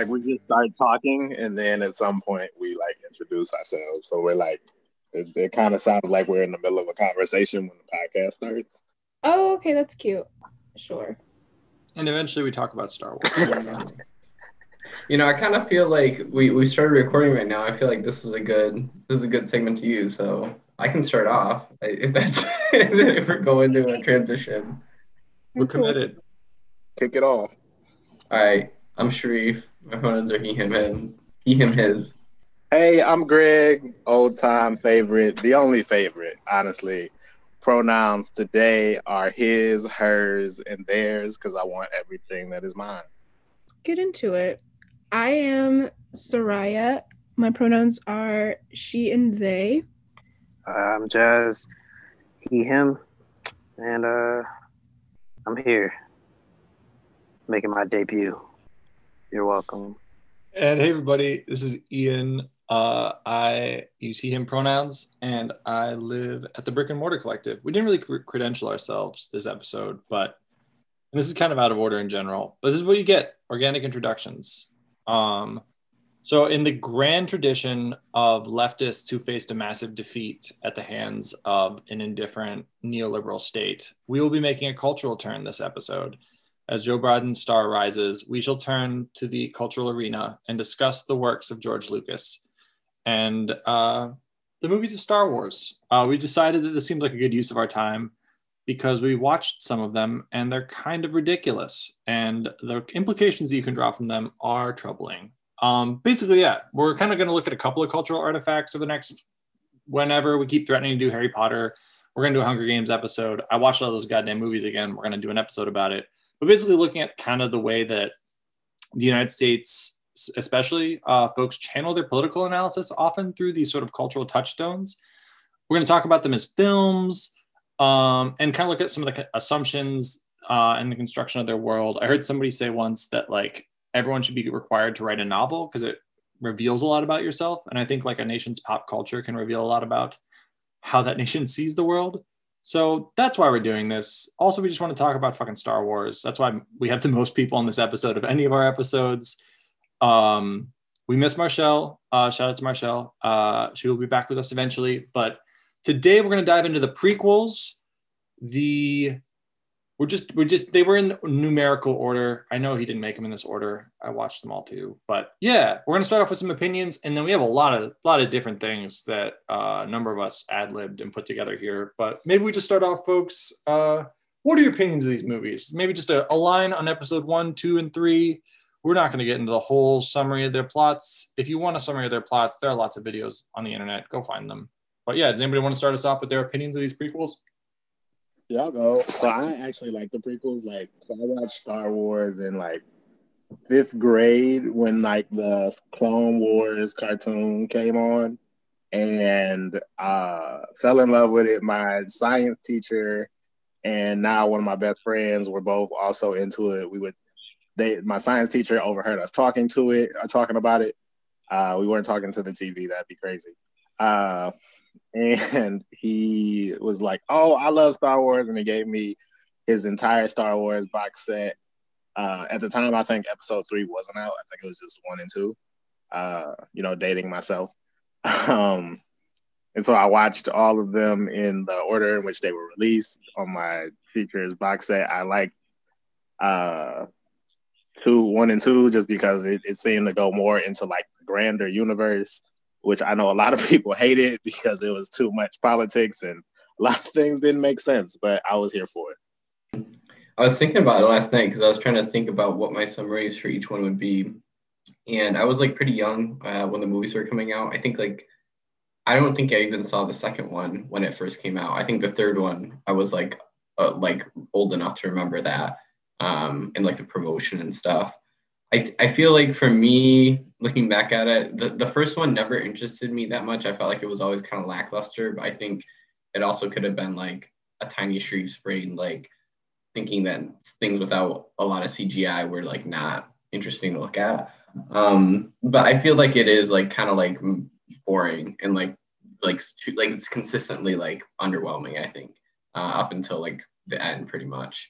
like we just start talking, and then at some point we like introduce ourselves. So we're like, it, it kind of sounds like we're in the middle of a conversation when the podcast starts. Oh, okay, that's cute. Sure. And eventually we talk about Star Wars. You know, I kind of feel like we, we started recording right now. I feel like this is a good this is a good segment to use. So I can start off if that's if we're going to a transition. We're committed. Kick it off. All right, I'm Sharif. My pronouns are he, him, him. He, him, his. Hey, I'm Greg, old time favorite, the only favorite, honestly. Pronouns today are his, hers, and theirs because I want everything that is mine. Get into it. I am Soraya. My pronouns are she and they. I'm Jazz, he, him, and uh, I'm here making my debut. You're welcome. And hey, everybody, this is Ian. Uh, I use he, him pronouns, and I live at the Brick and Mortar Collective. We didn't really cr- credential ourselves this episode, but and this is kind of out of order in general. But this is what you get organic introductions. Um, so, in the grand tradition of leftists who faced a massive defeat at the hands of an indifferent neoliberal state, we will be making a cultural turn this episode. As Joe Biden's star rises, we shall turn to the cultural arena and discuss the works of George Lucas and uh, the movies of Star Wars. Uh, we decided that this seems like a good use of our time because we watched some of them and they're kind of ridiculous, and the implications that you can draw from them are troubling. Um, basically, yeah, we're kind of going to look at a couple of cultural artifacts over the next whenever we keep threatening to do Harry Potter. We're going to do a Hunger Games episode. I watched all those goddamn movies again. We're going to do an episode about it. But basically, looking at kind of the way that the United States, especially uh, folks, channel their political analysis often through these sort of cultural touchstones. We're going to talk about them as films um, and kind of look at some of the assumptions uh, and the construction of their world. I heard somebody say once that like everyone should be required to write a novel because it reveals a lot about yourself. And I think like a nation's pop culture can reveal a lot about how that nation sees the world. So that's why we're doing this. Also, we just want to talk about fucking Star Wars. That's why we have the most people on this episode of any of our episodes. Um, we miss Marshall. Uh, shout out to Marshall. Uh, she will be back with us eventually. But today we're going to dive into the prequels. The we're just we're just they were in numerical order. I know he didn't make them in this order. I watched them all too. But yeah, we're gonna start off with some opinions, and then we have a lot of lot of different things that uh, a number of us ad libbed and put together here. But maybe we just start off, folks. Uh, what are your opinions of these movies? Maybe just a, a line on episode one, two, and three. We're not going to get into the whole summary of their plots. If you want a summary of their plots, there are lots of videos on the internet. Go find them. But yeah, does anybody want to start us off with their opinions of these prequels? Yeah, I'll go. So I actually like the prequels. Like I watched Star Wars in like fifth grade when like the Clone Wars cartoon came on, and uh, fell in love with it. My science teacher and now one of my best friends were both also into it. We would they my science teacher overheard us talking to it, uh, talking about it. Uh, we weren't talking to the TV. That'd be crazy. Uh, and he was like, "Oh, I love Star Wars," and he gave me his entire Star Wars box set. Uh, at the time, I think Episode Three wasn't out. I think it was just one and two. Uh, you know, dating myself. um, and so I watched all of them in the order in which they were released on my teacher's box set. I like uh, two, one, and two just because it, it seemed to go more into like the grander universe which I know a lot of people hated because it was too much politics and a lot of things didn't make sense, but I was here for it. I was thinking about it last night because I was trying to think about what my summaries for each one would be. And I was like pretty young uh, when the movies were coming out. I think like, I don't think I even saw the second one when it first came out. I think the third one, I was like, uh, like old enough to remember that um, and like the promotion and stuff. I, I feel like for me, looking back at it, the, the first one never interested me that much. I felt like it was always kind of lackluster, but I think it also could have been like a tiny Sharif's brain, like thinking that things without a lot of CGI were like not interesting to look at. Um, but I feel like it is like kind of like boring and like like like it's consistently like underwhelming. I think uh, up until like the end, pretty much.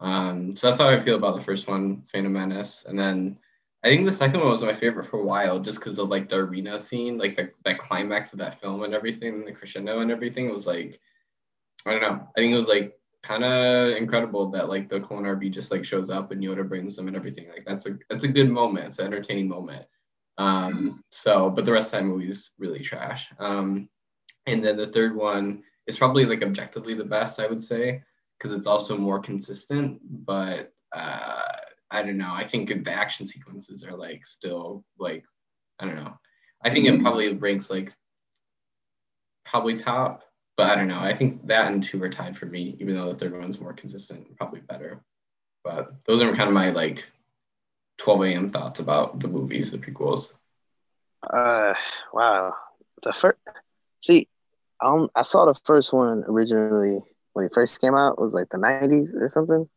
Um, so that's how I feel about the first one, Phantom Menace. And then I think the second one was my favorite for a while, just because of like the arena scene, like the that climax of that film and everything, the crescendo and everything. It was like, I don't know. I think it was like kind of incredible that like the clone army just like shows up and Yoda brings them and everything. Like that's a that's a good moment. It's an entertaining moment. Um, so, but the rest of that movie is really trash. Um, and then the third one is probably like objectively the best, I would say, because it's also more consistent. But uh, I don't know. I think the action sequences are like still like I don't know. I think it probably ranks like probably top, but I don't know. I think that and two are tied for me, even though the third one's more consistent, probably better. But those are kind of my like 12 a.m. thoughts about the movies, the prequels. Uh, wow. The first, see, um, I saw the first one originally when it first came out. It was like the '90s or something.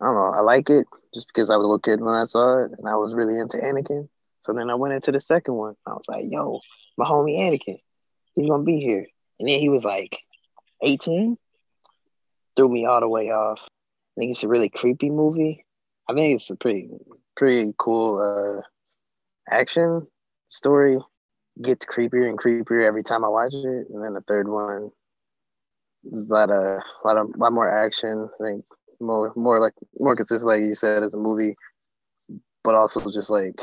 I don't know. I like it just because I was a little kid when I saw it, and I was really into Anakin. So then I went into the second one. I was like, "Yo, my homie Anakin, he's gonna be here." And then he was like 18. Threw me all the way off. I think it's a really creepy movie. I think it's a pretty pretty cool uh, action story. Gets creepier and creepier every time I watch it. And then the third one, a lot of a lot of lot more action. I think more more like more consistent, like you said, as a movie, but also just like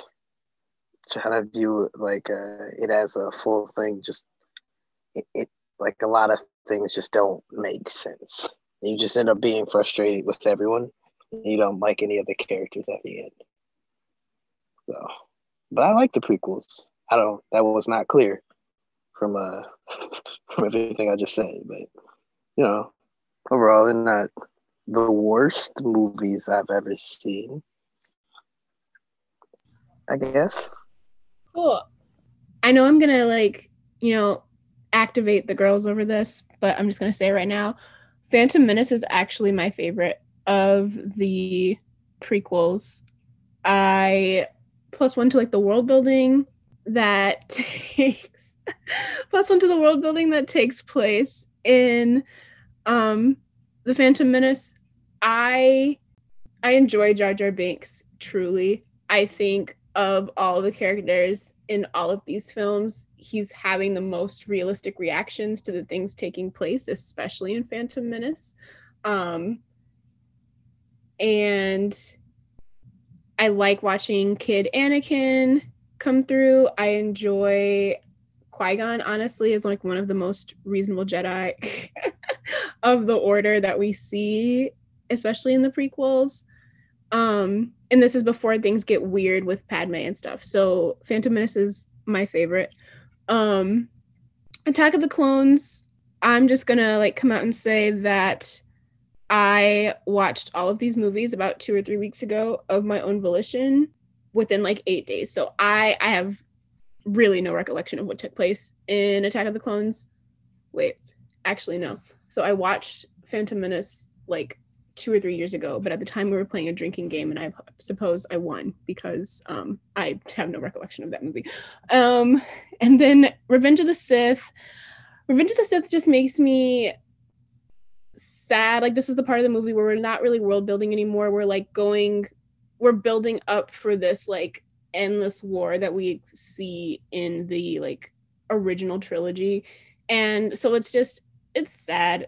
trying to view it like uh, it as a full thing. Just it, it like a lot of things just don't make sense. You just end up being frustrated with everyone. You don't like any of the characters at the end. So, but I like the prequels. I don't. That was not clear from uh from everything I just said, but you know, overall, they're not the worst movies I've ever seen. I guess. Cool. I know I'm gonna like, you know, activate the girls over this, but I'm just gonna say right now, Phantom Menace is actually my favorite of the prequels. I plus one to like the world building that takes plus one to the world building that takes place in um the Phantom Menace. I I enjoy Jar Jar Binks truly. I think of all the characters in all of these films, he's having the most realistic reactions to the things taking place, especially in Phantom Menace. Um, and I like watching Kid Anakin come through. I enjoy Qui Gon. Honestly, is like one of the most reasonable Jedi of the Order that we see, especially in the prequels. Um, and this is before things get weird with Padme and stuff. So Phantom Menace is my favorite. Um, Attack of the Clones. I'm just gonna like come out and say that I watched all of these movies about two or three weeks ago of my own volition within like eight days. So I I have really no recollection of what took place in Attack of the Clones. Wait, actually no. So I watched Phantom Menace like two or three years ago, but at the time we were playing a drinking game, and I suppose I won because um, I have no recollection of that movie. Um, and then Revenge of the Sith. Revenge of the Sith just makes me sad. Like this is the part of the movie where we're not really world building anymore. We're like going, we're building up for this like endless war that we see in the like original trilogy, and so it's just it's sad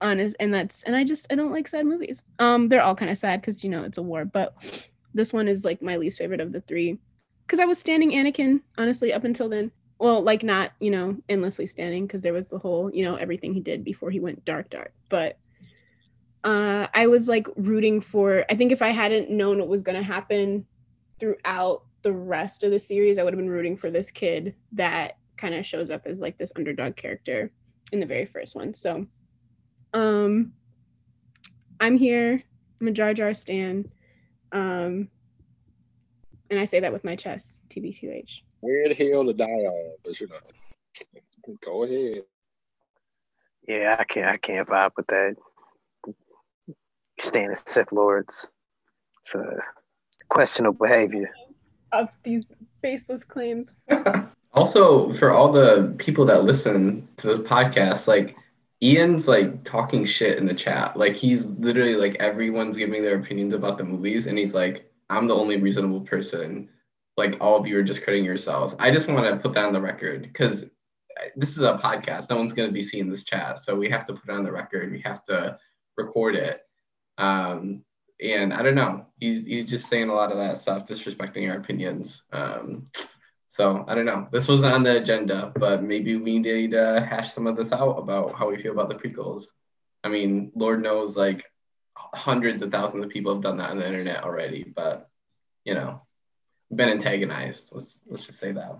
honest and that's and i just i don't like sad movies. Um they're all kind of sad because you know it's a war but this one is like my least favorite of the three. Because i was standing anakin honestly up until then. Well like not you know endlessly standing because there was the whole you know everything he did before he went dark dark. But uh i was like rooting for i think if i hadn't known what was going to happen throughout the rest of the series i would have been rooting for this kid that kind of shows up as like this underdog character in the very first one so um, I'm here. I'm a Jar Jar stan. Um, and I say that with my chest, TBTH. Weird hill to die on, but you know, go ahead. Yeah, I can't. I can't vibe with that. Staying as Sith Lords. It's a questionable behavior. Of these baseless claims. also, for all the people that listen to this podcast, like Ian's like talking shit in the chat. Like he's literally like everyone's giving their opinions about the movies, and he's like, I'm the only reasonable person. Like all of you are just crediting yourselves. I just want to put that on the record because this is a podcast. No one's going to be seeing this chat, so we have to put it on the record. We have to record it. Um, and I don't know. He's he's just saying a lot of that stuff, disrespecting our opinions. Um, so I don't know. This wasn't on the agenda, but maybe we need to hash some of this out about how we feel about the prequels. I mean, Lord knows, like hundreds of thousands of people have done that on the internet already, but you know, been antagonized. Let's let's just say that.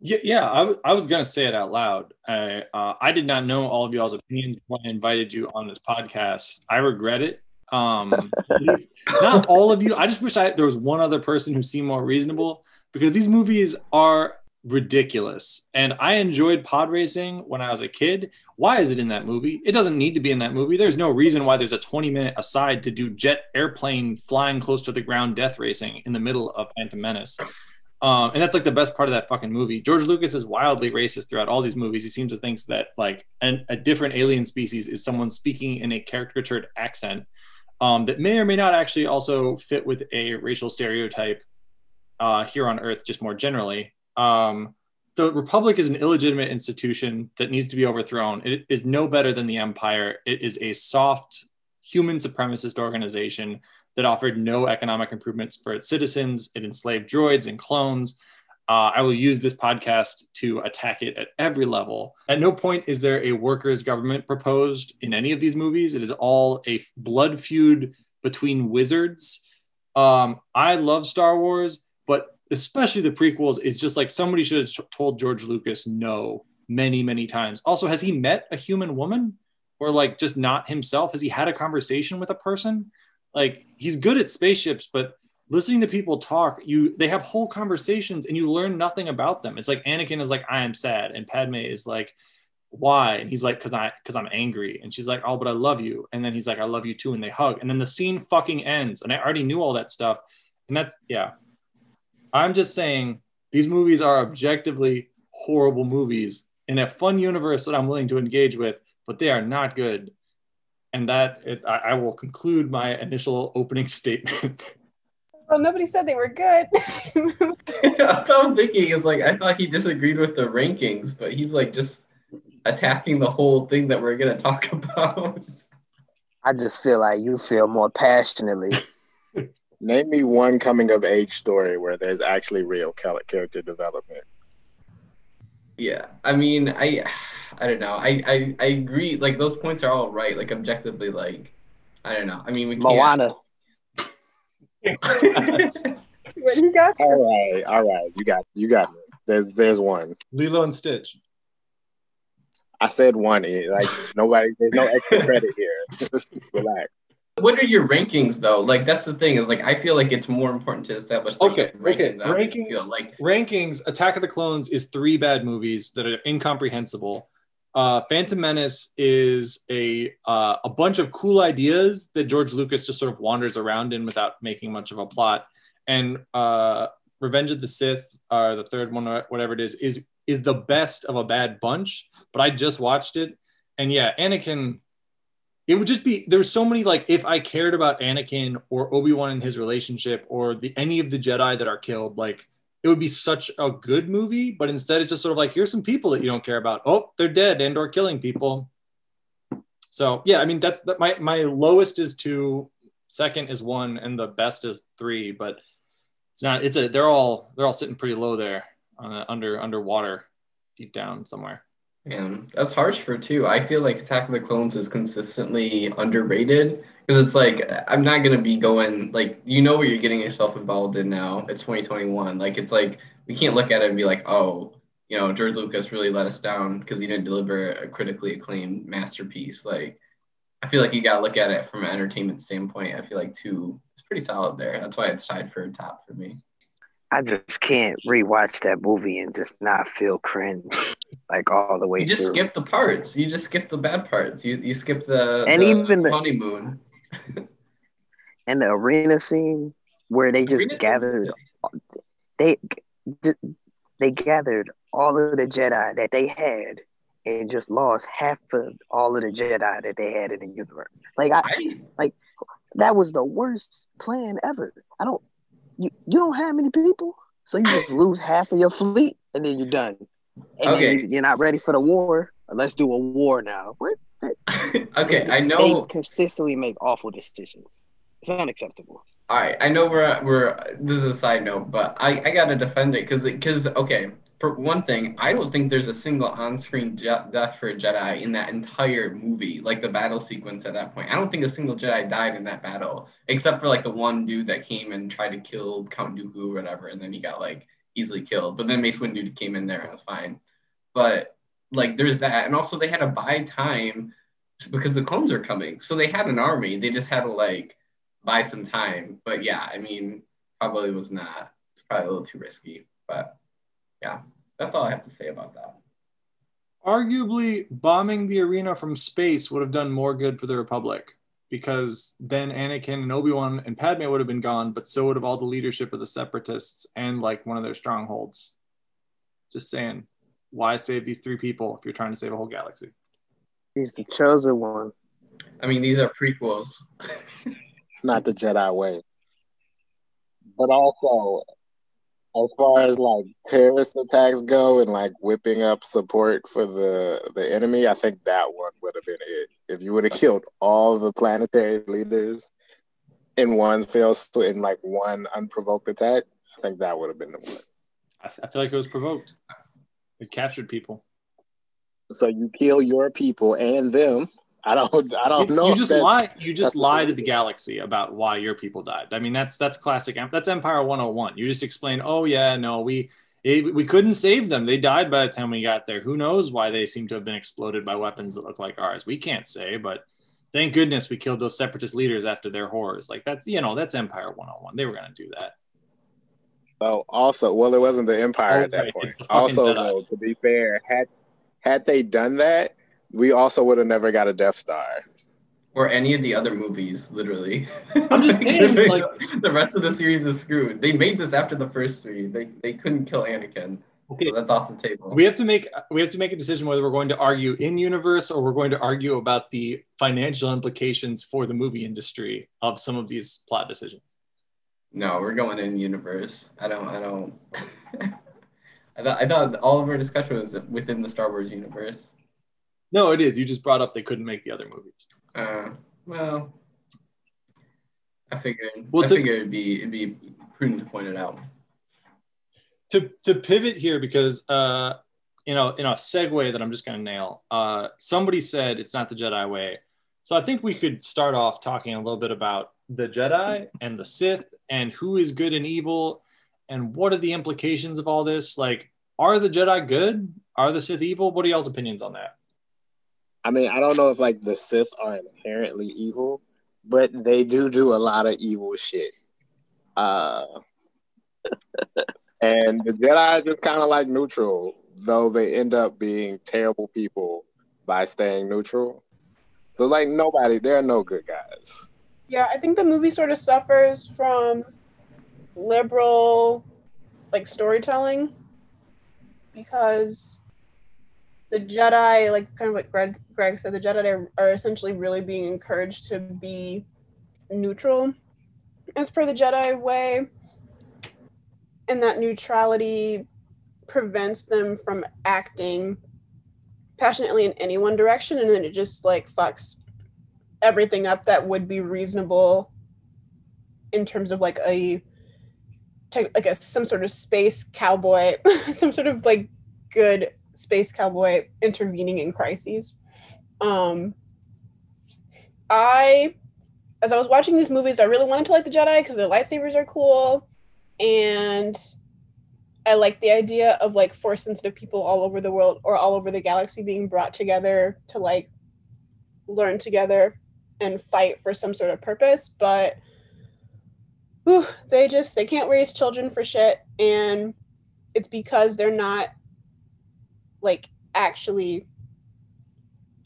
Yeah, yeah. I, w- I was gonna say it out loud. I uh, I did not know all of y'all's opinions when I invited you on this podcast. I regret it. Um, not all of you. I just wish I there was one other person who seemed more reasonable because these movies are ridiculous. And I enjoyed pod racing when I was a kid. Why is it in that movie? It doesn't need to be in that movie. There's no reason why there's a 20 minute aside to do jet airplane flying close to the ground death racing in the middle of Phantom Menace. Um, and that's like the best part of that fucking movie. George Lucas is wildly racist throughout all these movies. He seems to think that like an, a different alien species is someone speaking in a caricatured accent um, that may or may not actually also fit with a racial stereotype uh, here on Earth, just more generally. Um, the Republic is an illegitimate institution that needs to be overthrown. It is no better than the Empire. It is a soft, human supremacist organization that offered no economic improvements for its citizens. It enslaved droids and clones. Uh, I will use this podcast to attack it at every level. At no point is there a workers' government proposed in any of these movies. It is all a blood feud between wizards. Um, I love Star Wars, but especially the prequels, it's just like somebody should have told George Lucas no many, many times. Also, has he met a human woman or like just not himself? Has he had a conversation with a person? Like he's good at spaceships, but listening to people talk, you they have whole conversations and you learn nothing about them. It's like Anakin is like, I am sad, and Padme is like, why? And he's like, because I because I'm angry. And she's like, oh, but I love you. And then he's like, I love you too. And they hug. And then the scene fucking ends. And I already knew all that stuff. And that's yeah. I'm just saying these movies are objectively horrible movies in a fun universe that I'm willing to engage with, but they are not good. And that it, I, I will conclude my initial opening statement. Well, nobody said they were good. That's what I'm thinking. Is like I thought he disagreed with the rankings, but he's like just attacking the whole thing that we're gonna talk about. I just feel like you feel more passionately. Name me one coming of age story where there's actually real character development. Yeah, I mean, I, I don't know. I, I, I agree. Like those points are all right. Like objectively, like I don't know. I mean, we can't. Moana. what you got? All right, all right, you got you got me. There's there's one. Lilo and Stitch. I said one. eh, Like nobody, there's no extra credit here. Relax. What are your rankings though? Like that's the thing is like I feel like it's more important to establish Okay, okay. rankings. Don't Rankings- like rankings attack of the clones is three bad movies that are incomprehensible uh phantom menace is a uh, a bunch of cool ideas that george lucas just sort of wanders around in without making much of a plot and uh revenge of the sith or the third one or whatever it is is is the best of a bad bunch but i just watched it and yeah anakin it would just be there's so many like if i cared about anakin or obi-wan and his relationship or the any of the jedi that are killed like it would be such a good movie but instead it's just sort of like here's some people that you don't care about. Oh they're dead and or killing people. So yeah i mean that's that my my lowest is two second is one and the best is three but it's not it's a they're all they're all sitting pretty low there uh, under underwater deep down somewhere Man, that's harsh for two. I feel like Attack of the Clones is consistently underrated because it's like I'm not gonna be going like you know what you're getting yourself involved in now. It's 2021. Like it's like we can't look at it and be like, oh, you know, George Lucas really let us down because he didn't deliver a critically acclaimed masterpiece. Like I feel like you gotta look at it from an entertainment standpoint. I feel like two is pretty solid there. That's why it's tied for top for me. I just can't rewatch that movie and just not feel cringe like all the way You just through. skip the parts. You just skip the bad parts. You you skip the, And the even the- honeymoon. and the arena scene where they just gathered they they gathered all of the Jedi that they had and just lost half of all of the Jedi that they had in the universe. Like I, I that was the worst plan ever. I don't you, you don't have many people, so you just lose half of your fleet, and then you're done. And Okay. you're not ready for the war. Let's do a war now. What? okay, They- I know. they consistently make awful decisions. It's unacceptable. All right, I know we're we're. This is a side note, but I I gotta defend it because because okay, for one thing, I don't think there's a single on-screen je- death for a Jedi in that entire movie, like the battle sequence at that point. I don't think a single Jedi died in that battle, except for like the one dude that came and tried to kill Count Dooku or whatever, and then he got like easily killed. But then Mace Windu came in there and was fine. But like, there's that, and also they had to buy time because the clones are coming, so they had an army. They just had to like buy some time. But yeah, I mean, probably was not. It's probably a little too risky. But yeah, that's all I have to say about that. Arguably, bombing the arena from space would have done more good for the Republic because then Anakin and Obi Wan and Padme would have been gone, but so would have all the leadership of the Separatists and like one of their strongholds. Just saying, why save these three people if you're trying to save a whole galaxy? He's the chosen one. I mean, these are prequels. It's not the Jedi way. But also, as far as like terrorist attacks go and like whipping up support for the the enemy, I think that one would have been it. If you would have killed all the planetary leaders in one swoop, in like one unprovoked attack, I think that would have been the one. I, I feel like it was provoked. It captured people. So you kill your people and them. I don't. I don't you, know. you just lie. You just lie to the galaxy about why your people died. I mean, that's that's classic. That's Empire 101. You just explain. Oh yeah, no, we it, we couldn't save them. They died by the time we got there. Who knows why they seem to have been exploded by weapons that look like ours? We can't say, but thank goodness we killed those separatist leaders after their horrors. Like that's you know that's Empire 101. They were gonna do that. Oh, also, well, it wasn't the Empire Oh, at that right, point. it's the fucking Also, though, to be fair, had had they done that, we also would have never got a Death Star. Or any of the other movies, literally. I'm just saying, the, like- the rest of the series is screwed. They made this after the first three. They they couldn't kill Anakin, Okay. so that's off the table. We have to make we have to make a decision whether we're going to argue in universe or we're going to argue about the financial implications for the movie industry of some of these plot decisions. No, we're going in universe. I don't. I don't. I thought. I thought all of our discussion was within the Star Wars universe. No, it is. You just brought up they couldn't make the other movies. Uh, well, I figured. Well, I to- figured it'd be it'd be prudent to point it out. To to pivot here because uh you know in a segue that I'm just gonna nail. Uh somebody said it's not the Jedi way. So I think we could start off talking a little bit about the Jedi and the Sith and who is good and evil and what are the implications of all this? Like, are the Jedi good? Are the Sith evil? What are y'all's opinions on that? I mean, I don't know if like the Sith are inherently evil, but they do do a lot of evil shit. Uh, and the Jedi are just kind of like neutral, though they end up being terrible people by staying neutral. So like nobody, there are no good guys. Yeah, I think the movie sort of suffers from liberal like storytelling because the Jedi, like kind of what Greg, Greg said, the Jedi are, are essentially really being encouraged to be neutral as per the Jedi way. And that neutrality prevents them from acting passionately in any one direction and then it just like fucks everything up that would be reasonable in terms of like a like a some sort of space cowboy some sort of like good space cowboy intervening in crises. Um i as i was watching these movies i really wanted to like the jedi because their lightsabers are cool. And i like the idea of like force sensitive people all over the world or all over the galaxy being brought together to like learn together and fight for some sort of purpose. But whew, they just they can't raise children for shit. And it's because they're not like actually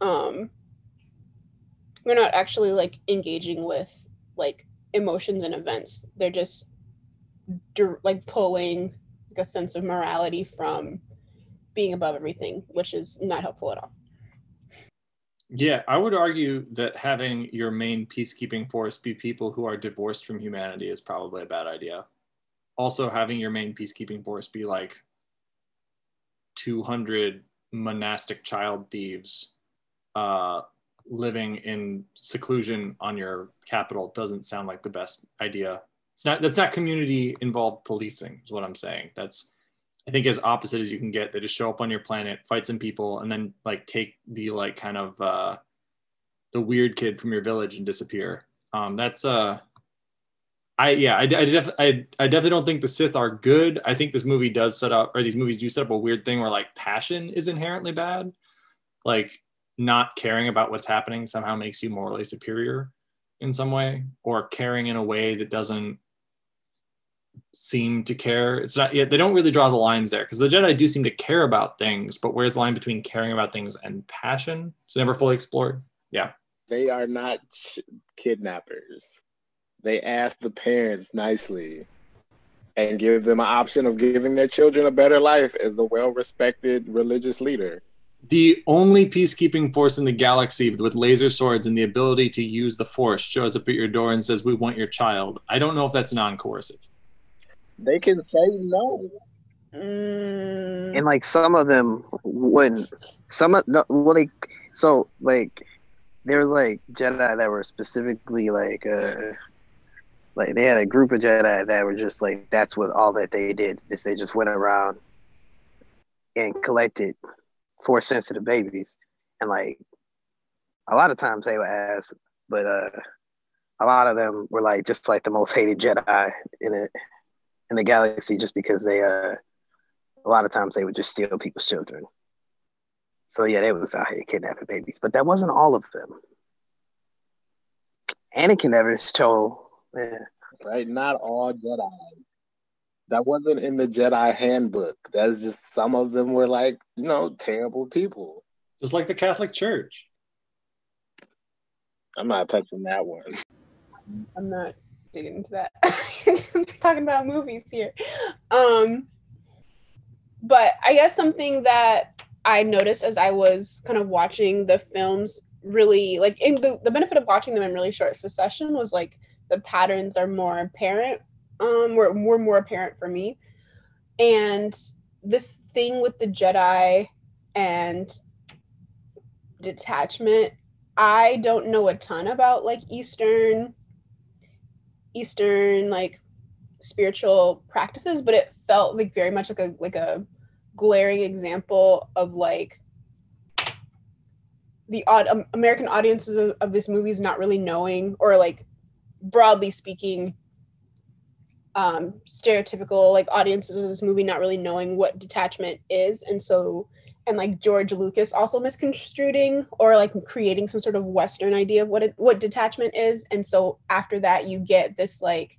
um they're not actually like engaging with like emotions and events they're just like pulling like a sense of morality from being above everything which is not helpful at all Yeah, I would argue that having your main peacekeeping force be people who are divorced from humanity is probably a bad idea. also having your main peacekeeping force be like 200 monastic child thieves uh, living in seclusion on your capital doesn't sound like the best idea. It's not that's not community involved policing is what I'm saying. That's I think as opposite as you can get. They just show up on your planet, fight some people, and then like take the like kind of uh, the weird kid from your village and disappear. Um, that's uh I yeah, I, I, def, I, I definitely don't think the Sith are good. I think this movie does set up, or these movies do set up a weird thing where like passion is inherently bad. Like not caring about what's happening somehow makes you morally superior in some way, or caring in a way that doesn't seem to care. It's not yet, they don't really draw the lines there because the Jedi do seem to care about things, but where's the line between caring about things and passion? It's never fully explored. Yeah. They are not kidnappers they ask the parents nicely and give them an option of giving their children a better life as the well-respected religious leader. The only peacekeeping force in the galaxy with laser swords and the ability to use the force shows up at your door and says, "We want your child." I don't know if that's non-coercive. They can say no. Mm. And like some of them wouldn't. Some of no, well, like so like they're like Jedi that were specifically like uh like they had a group of Jedi that were just like that's what all that they did is they just went around and collected force sensitive babies and like a lot of times they would ask but uh a lot of them were like just like the most hated Jedi in it in the galaxy just because they uh a lot of times they would just steal people's children. So yeah, they was out here kidnapping babies, but that wasn't all of them. Anakin never told yeah. Right? Not all Jedi. That wasn't in the Jedi handbook. That's just some of them were like, you know, terrible people. Just like the Catholic Church. I'm not touching that one. I'm not digging into that. We're talking about movies here. Um, but I guess something that I noticed as I was kind of watching the films really like in the, the benefit of watching them in really short succession was like the patterns are more apparent um were, were more apparent for me. And this thing with the jedi and detachment i don't know a ton about like eastern eastern like spiritual practices but it felt like very much like a like a glaring example of like the odd um, american audiences of, of this movie is not really knowing or like broadly speaking um, stereotypical like audiences of this movie not really knowing what detachment is. And so and like george lucas also misconstruing or like creating some sort of western idea of what it, what detachment is. And so after that you get this like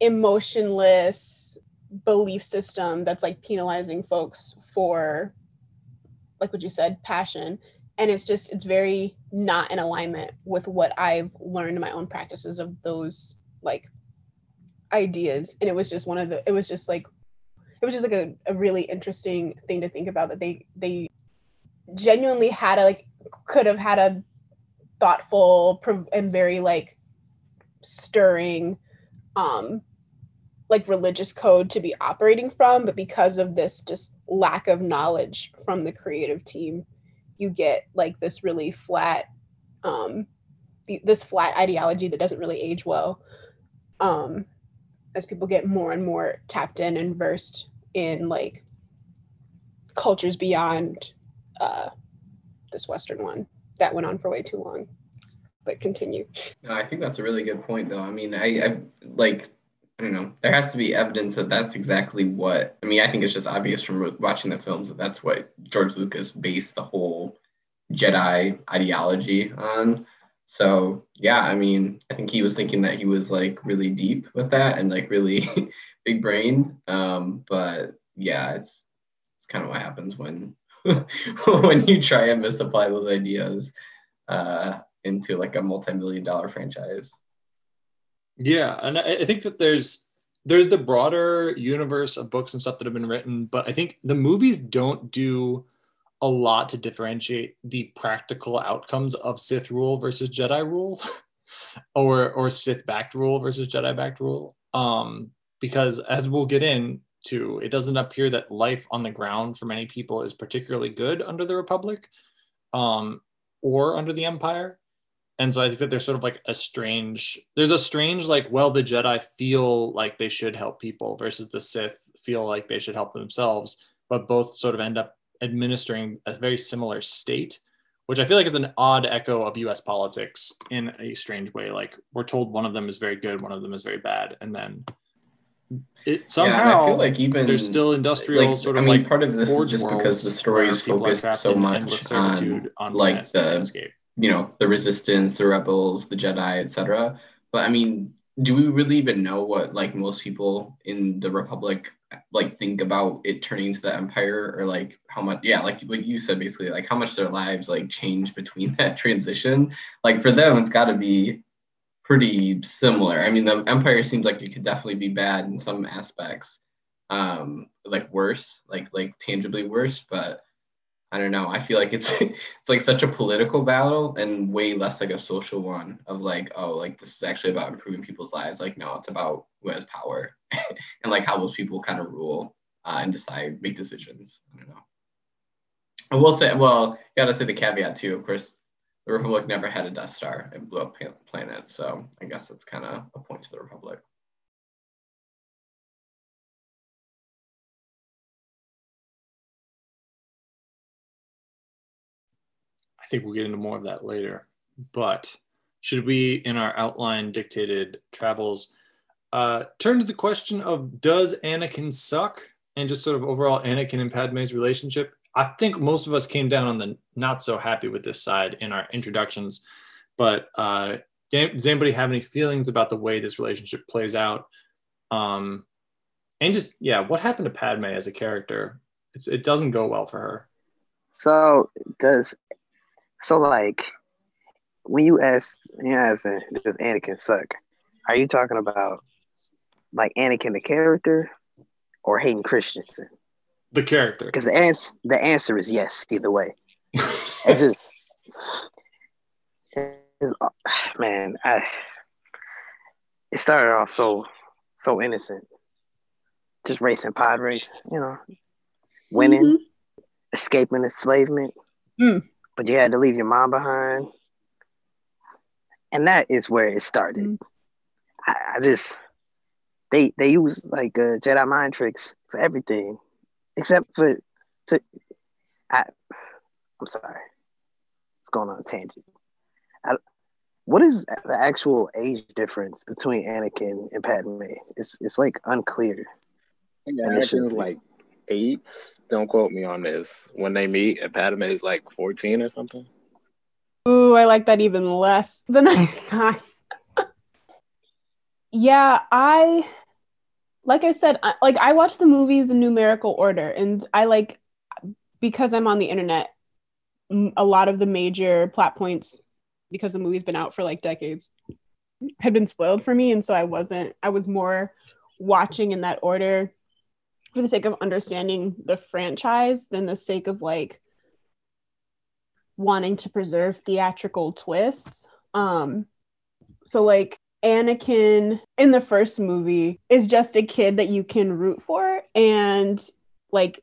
emotionless belief system that's like penalizing folks for like what you said passion and it's just it's very not in alignment with what i've learned in my own practices of those like ideas. And it was just one of the it was just like it was just like a, a really interesting thing to think about that they they genuinely had a like could have had a thoughtful and very like stirring um like religious code to be operating from. But because of this just lack of knowledge from the creative team you get like this really flat um this flat ideology that doesn't really age well um as people get more and more tapped in and versed in like cultures beyond uh this western one that went on for way too long. But continue. No, i think that's a really good point though. I mean i i like I don't know. There has to be evidence that that's exactly what. I mean, I think it's just obvious from watching the films that that's what George Lucas based the whole Jedi ideology on. So yeah, I mean, I think he was thinking that he was like really deep with that and like really big brain. Um, but yeah, it's it's kind of what happens when when you try and misapply those ideas uh, into like a multi-million dollar franchise. Yeah, and I think that there's there's the broader universe of books and stuff that have been written, but I think the movies don't do a lot to differentiate the practical outcomes of Sith rule versus Jedi rule, or or Sith backed rule versus Jedi backed rule. Um, because as we'll get into, it doesn't appear that life on the ground for many people is particularly good under the Republic um, or under the Empire. And so I think that there's sort of like a strange, there's a strange, like, well, the Jedi feel like they should help people versus the Sith feel like they should help themselves, but both sort of end up administering a very similar state which I feel like is an odd echo of US politics in a strange way. Like we're told one of them is very good, one of them is very bad, and then it somehow yeah, I feel like even there's still industrial like, sort of I mean, like part of this is just because the story is where people are focused so much on, on like, the- can't escape. You know the resistance the rebels the jedi etc but i mean do we really even know what like most people in the republic like think about it turning to the empire? Or like how much yeah like what you said basically like how much their lives like change between that transition? Like for them it's got to be pretty similar. I mean the empire seems like it could definitely be bad in some aspects um like worse like like tangibly worse but I don't know. I feel like it's it's like such a political battle and way less like a social one of like, oh, like this is actually about improving people's lives. Like, no, it's about who has power and like how those people kind of rule uh, and decide, make decisions. I don't know. I will say, well, gotta say the caveat too. Of course, the Republic never had a Death Star and blew up planets, so I guess that's kind of a point to the Republic. Think we'll get into more of that later. But should we, in our outline dictated travels, uh, turn to the question of does Anakin suck and just sort of overall Anakin and Padme's relationship? I think most of us came down on the not so happy with this side in our introductions. But uh, does anybody have any feelings about the way this relationship plays out? Um, and just, yeah, what happened to Padme as a character? It's, it doesn't go well for her. So does so like when you ask you ask does Anakin suck? Are you talking about like Anakin the character or Hayden Christensen? The character. Because the answer the answer is yes, either way. It's just it's, man, I it started off so so innocent. Just racing pod race, you know, winning, Mhm. escaping enslavement. Mm. But you had to leave your mom behind. And that is where it started. Mm. I, I just they they use like uh, Jedi mind tricks for everything, except for to I I'm sorry, it's going on a tangent. I, what is the actual age difference between Anakin and Padme? It's it's like unclear. I think And it should Anakin's like eight. Don't quote me on this. When they meet, and Padme is like fourteen or something. Ooh, I like that even less than I thought. yeah, I like I said, I, like I watch the movies in numerical order, and I like because I'm on the internet. A lot of the major plot points, because the movie's been out for like decades, had been spoiled for me, and so I wasn't. I was more watching in that order for the sake of understanding the franchise than the sake of like wanting to preserve theatrical twists. Um so like Anakin in the first movie is just a kid that you can root for and like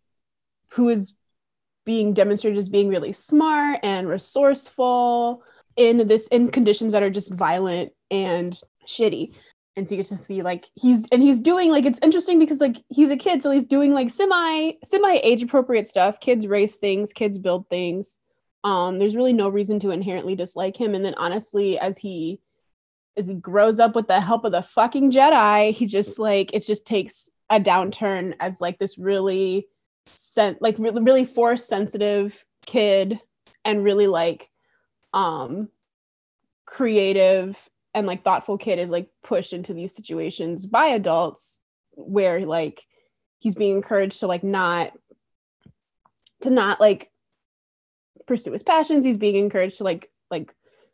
who is being demonstrated as being really smart and resourceful in this in conditions that are just violent and shitty and so you get to see like he's and he's doing like it's interesting because like he's a kid so he's doing like semi semi age appropriate stuff. Kids race things kids build things. Um there's really no reason to inherently dislike him. And then honestly as he as he grows up with the help of the fucking jedi he just like it just takes a downturn as like this really sent like really, really force sensitive kid and really like um creative and like thoughtful kid is like pushed into these situations by adults where like he's being encouraged to like not to not like pursue his passions. He's being encouraged to like like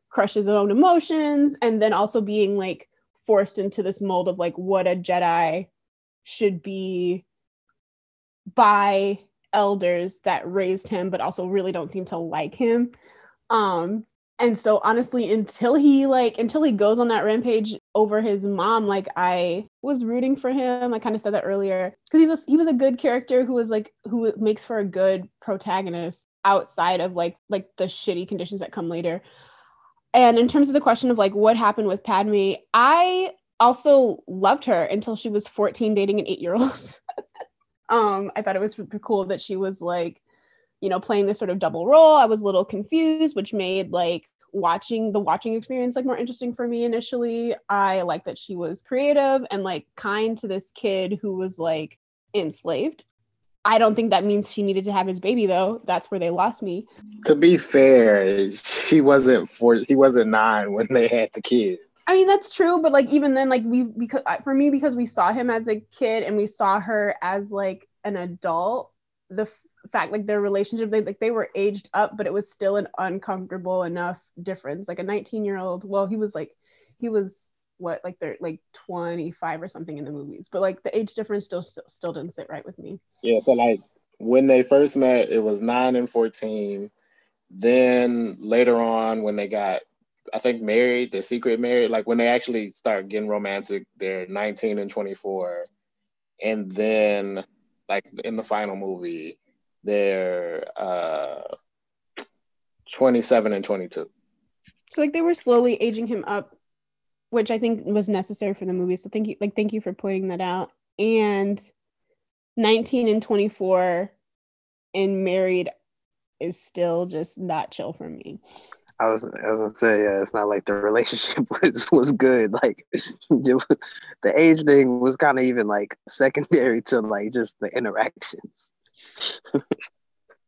crush his own emotions and then also being like forced into this mold of like what a jedi should be by elders that raised him but also really don't seem to like him. Um and so honestly until he like until he goes on that rampage over his mom like i was rooting for him. I kind of said that earlier. Because he's a, he was a good character who was like who makes for a good protagonist outside of like like the shitty conditions that come later. And in terms of the question of like what happened with padme i also loved her until she was 14 dating an eight year old um i thought it was cool that she was like you know playing this sort of double role i was a little confused which made like watching the watching experience like more interesting for me initially i like that she was creative and like kind to this kid who was like enslaved i don't think that means she needed to have his baby though that's where they lost me To be fair, she wasn't four. He wasn't nine when they had the kids. i mean that's true but like even then like we because for me because we saw him as a kid and we saw her as like an adult the fact like their relationship they like they were aged up but it was still an uncomfortable enough difference. Like a 19 year old well he was like he was what like they're like 25 or something in the movies but like the age difference still still, still didn't sit right with me. Yeah, but like when they first met, it was nine and fourteen. Then later on, when they got, I think married, their secret married, like when they actually start getting romantic, they're nineteen and twenty-four, and then like in the final movie, they're uh twenty-seven and twenty-two. so like they were slowly aging him up which i think was necessary for the movie so thank you like thank you for pointing that out and 19 and 24 and married is still just not chill for me I was I was gonna say yeah, it's not like the relationship was was good. Like the age thing was kind of even like secondary to like just the interactions.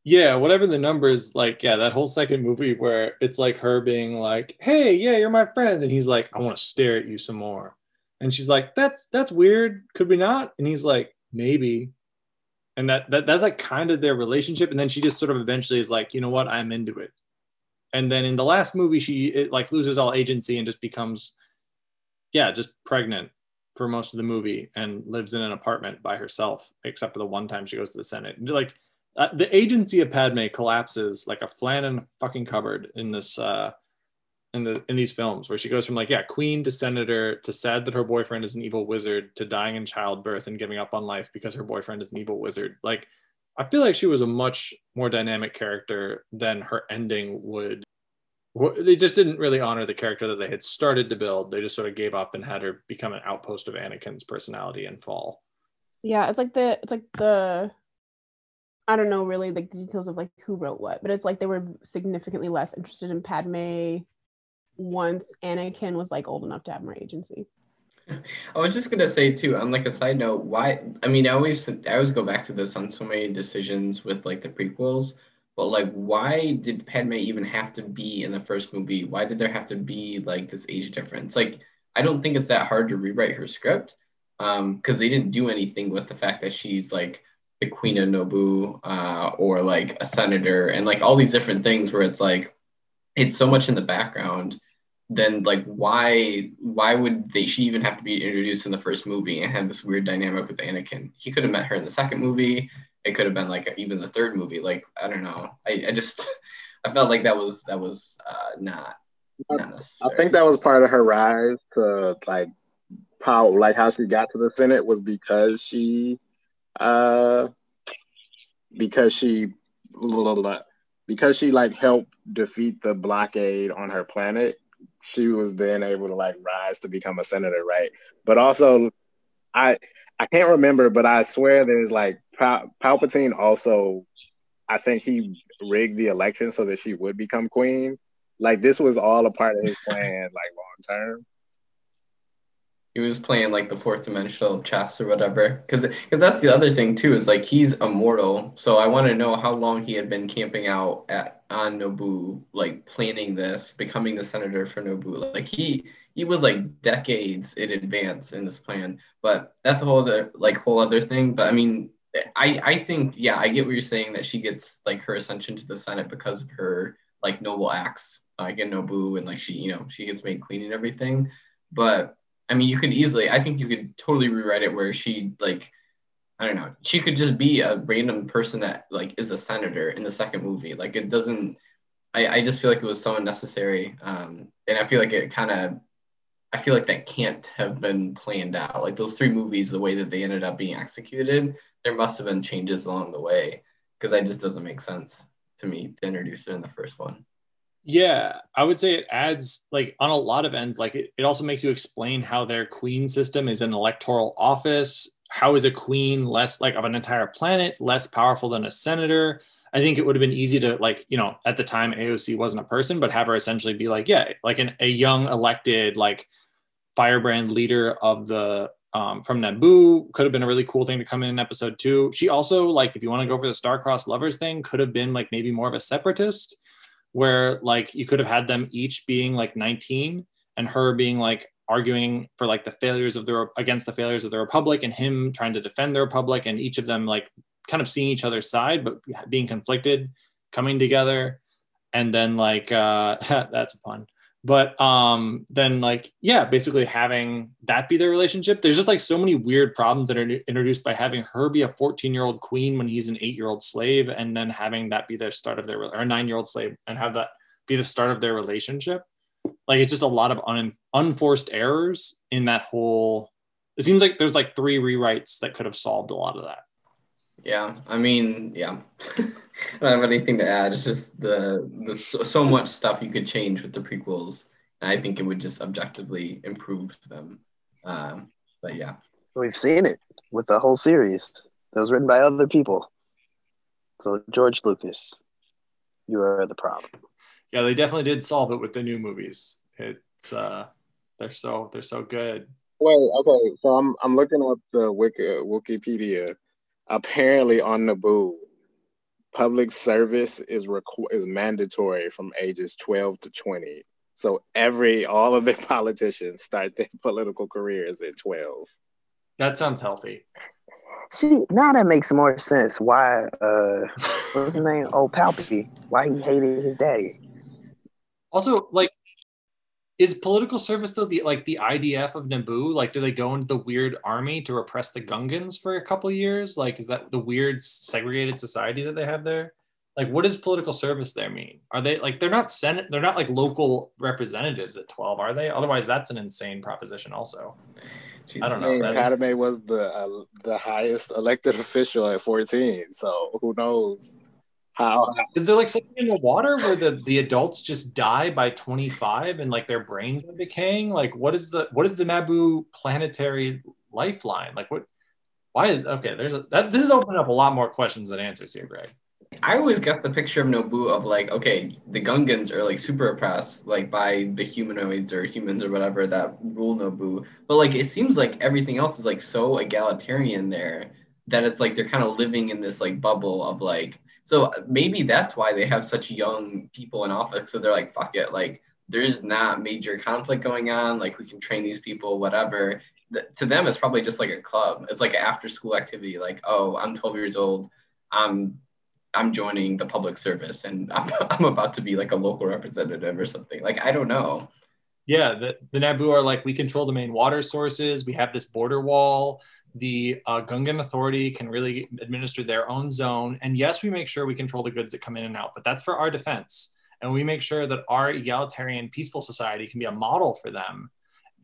Yeah, whatever the number is, like, yeah, that whole second movie where it's like her being like, "Hey, yeah, you're my friend," and he's like, "I want to stare at you some more," and she's like, "That's that's weird. Could we not?" And he's like, "Maybe," and that that that's like kind of their relationship. And then she just sort of eventually is like, "You know what? I'm into it." And then in the last movie, she it like loses all agency and just becomes, yeah, just pregnant for most of the movie and lives in an apartment by herself, except for the one time she goes to the Senate. Like uh, the agency of Padme collapses like a flan in a fucking cupboard in this uh in the in these films where she goes from like yeah queen to senator to sad that her boyfriend is an evil wizard to dying in childbirth and giving up on life because her boyfriend is an evil wizard like I feel like she was a much more dynamic character than her ending would they just didn't really honor the character that they had started to build. They just sort of gave up and had her become an outpost of Anakin's personality and fall. Yeah it's like the it's like the i don't know really like the details of like who wrote what but it's like they were significantly less interested in padme once anakin was like old enough to have more agency. I was just gonna say too, on like a side note, why? I mean, I always I always go back to this on so many decisions with like the prequels, but like, why did Padme even have to be in the first movie? Why did there have to be like this age difference? Like, I don't think it's that hard to rewrite her script, um, because they didn't do anything with the fact that she's like the Queen of Naboo, uh, or like a senator, and like all these different things where it's like it's so much in the background then like why why would they she even have to be introduced in the first movie and have this weird dynamic with Anakin? He could have met her in the second movie. It could have been like even the third movie. Like I don't know. I, I just I felt like that was that was uh, not not I think that was part of her rise to like power, like how she got to the Senate was because she, uh, because she, blah, blah, blah, because she like helped defeat the blockade on her planet. She was then able to like rise to become a senator, right? But also, I I can't remember, but I swear there's like Pal- Palpatine also. I think he rigged the election so that she would become queen. Like this was all a part of his plan, like long term. he was playing like the fourth dimensional chess or whatever because because that's the other thing too is like he's immortal so i want to know how long he had been camping out at on naboo like planning this becoming the senator for naboo like he he was like decades in advance in this plan but that's a whole other like whole other thing but i mean i i think yeah i get what you're saying that she gets like her ascension to the senate because of her like noble acts like in naboo and like she you know she gets made queen and everything but I mean, you could easily, I think you could totally rewrite it where she, like, I don't know, she could just be a random person that, like, is a senator in the second movie. Like, it doesn't, I, I just feel like it was so unnecessary. Um, and I feel like it kind of, I feel like that can't have been planned out. Like those three movies, the way that they ended up being executed, there must have been changes along the way because that just doesn't make sense to me to introduce it in the first one. Yeah, I would say it adds like on a lot of ends, like it, it also makes you explain how their queen system is an electoral office. How is a queen less like of an entire planet, less powerful than a senator? I think it would have been easy to like, you know, at the time AOC wasn't a person, but have her essentially be like, yeah, like an, a young elected like firebrand leader of the um, from Naboo. Could have been a really cool thing to come in episode two. She also like, if you want to go for the star-crossed lovers thing, could have been like maybe more of a separatist, where like you could have had them each being like 19 and her being like arguing for like the failures of the against the failures of the republic and him trying to defend the republic and each of them like kind of seeing each other's side but being conflicted coming together. And then like uh that's a pun but um then like yeah basically having that be their relationship. There's just like so many weird problems that are introduced by having her be a 14 year old queen when he's an eight year old slave and then having that be the start of their or a nine year old slave and have that be the start of their relationship. Like it's just a lot of un, unforced errors in that whole it seems like there's like three rewrites that could have solved a lot of that yeah, I mean, yeah, I don't have anything to add. It's just the the so, so, much stuff you could change with the prequels, and I think it would just objectively improve them. Um, but yeah, we've seen it with the whole series that was written by other people. So George Lucas, you are the problem. Yeah, they definitely did solve it with the new movies. It's uh, they're so they're so good. Wait, okay, so I'm I'm looking up the Wiki, Wikipedia apparently on Naboo, public service is requ- is mandatory from ages 12 to 20. So every all of the politicians start their political careers at 12. That sounds healthy. See, now that makes more sense. Why uh what's his name? Oh Palpy. Why he hated his daddy. Also, like is political service though the like the IDF of Naboo? Like, do they go into the weird army to repress the Gungans for a couple years? Like, is that the weird segregated society that they have there? Like, what does political service there mean? Are they like they're not senate? They're not like local representatives at twelve, are they? Otherwise, that's an insane proposition. Also, I don't know. Padme was the uh, the highest elected official at fourteen, so who knows? How uh, is there like something in the water where the, the adults just die by 25 and like their brains are decaying? Like what is the what is the Naboo planetary lifeline? Like what why is okay, there's a that this is opening up a lot more questions than answers here, Greg. I always got the picture of Naboo of like, okay, the Gungans are like super oppressed, like by the humanoids or humans or whatever that rule Naboo. But like it seems like everything else is like so egalitarian there that it's like they're kind of living in this like bubble of like so uh, maybe that's why they have such young people in office. So they're like, fuck it, like there's not major conflict going on. Like we can train these people, whatever. to them, it's probably just like a club. It's like an after school activity. Like, oh, I'm 12 years old. I'm I'm joining the public service and I'm, I'm about to be like a local representative or something. Like, I don't know. Yeah, the, the Naboo are like, we control the main water sources. We have this border wall the uh, Gungan Authority can really administer their own zone. And yes, we make sure we control the goods that come in and out, but that's for our defense. And we make sure that our egalitarian, peaceful society can be a model for them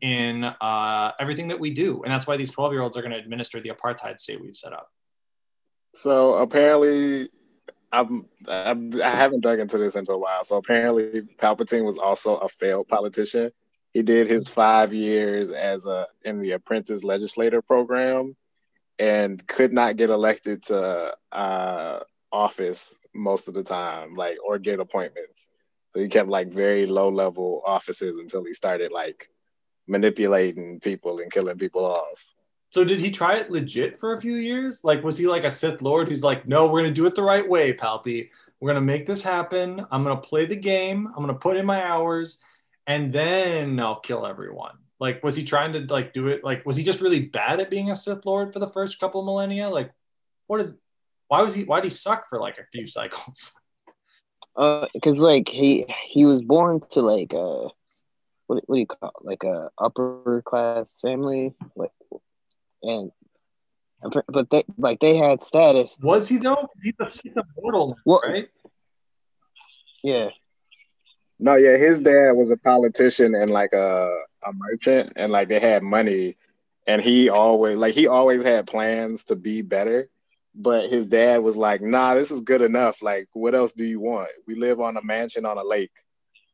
in uh, everything that we do. And that's why these 12 year olds are going to administer the apartheid state we've set up. So apparently, I'm, I'm, I haven't dug into this in a while. So apparently, Palpatine was also a failed politician he did his five years as a in the apprentice legislator program and could not get elected to uh, office most of the time, like or get appointments. So he kept like very low level offices until he started like manipulating people and killing people off. So did he try it legit for a few years? Like was he like a Sith Lord who's like, no, we're gonna do it the right way, Palpy. We're gonna make this happen. I'm gonna play the game. I'm gonna put in my hours and then I'll kill everyone. Like, was he trying to like do it? Like, was he just really bad at being a Sith Lord for the first couple of millennia? Like, what is? Why was he? Why did he suck for like a few cycles? Uh, because like he he was born to like uh, what what do you call it? like a upper class family, like, and but they like they had status. Was he though? He's a Sith immortal, well, right? Yeah, No, yeah, his dad was a politician and like a a merchant, and like they had money, and he always like he always had plans to be better, but his dad was like, "Nah, this is good enough. Like, what else do you want? We live on a mansion on a lake,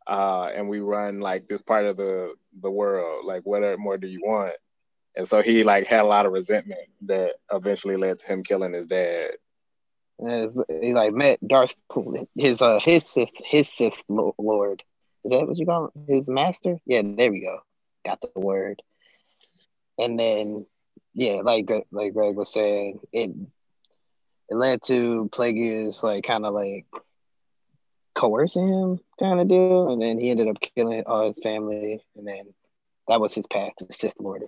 uh, and we run like this part of the the world. Like, what more do you want?" And so he like had a lot of resentment that eventually led to him killing his dad. And he like met Darth, his uh his Sith his Sith Lord. Is that what you call him? His master? Yeah, there we go. Got the word. And then yeah, like like Greg was saying, it it led to Plagueis like kind of like coercing him kind of deal, and then he ended up killing all his family, and then that was his path to Sith Lord.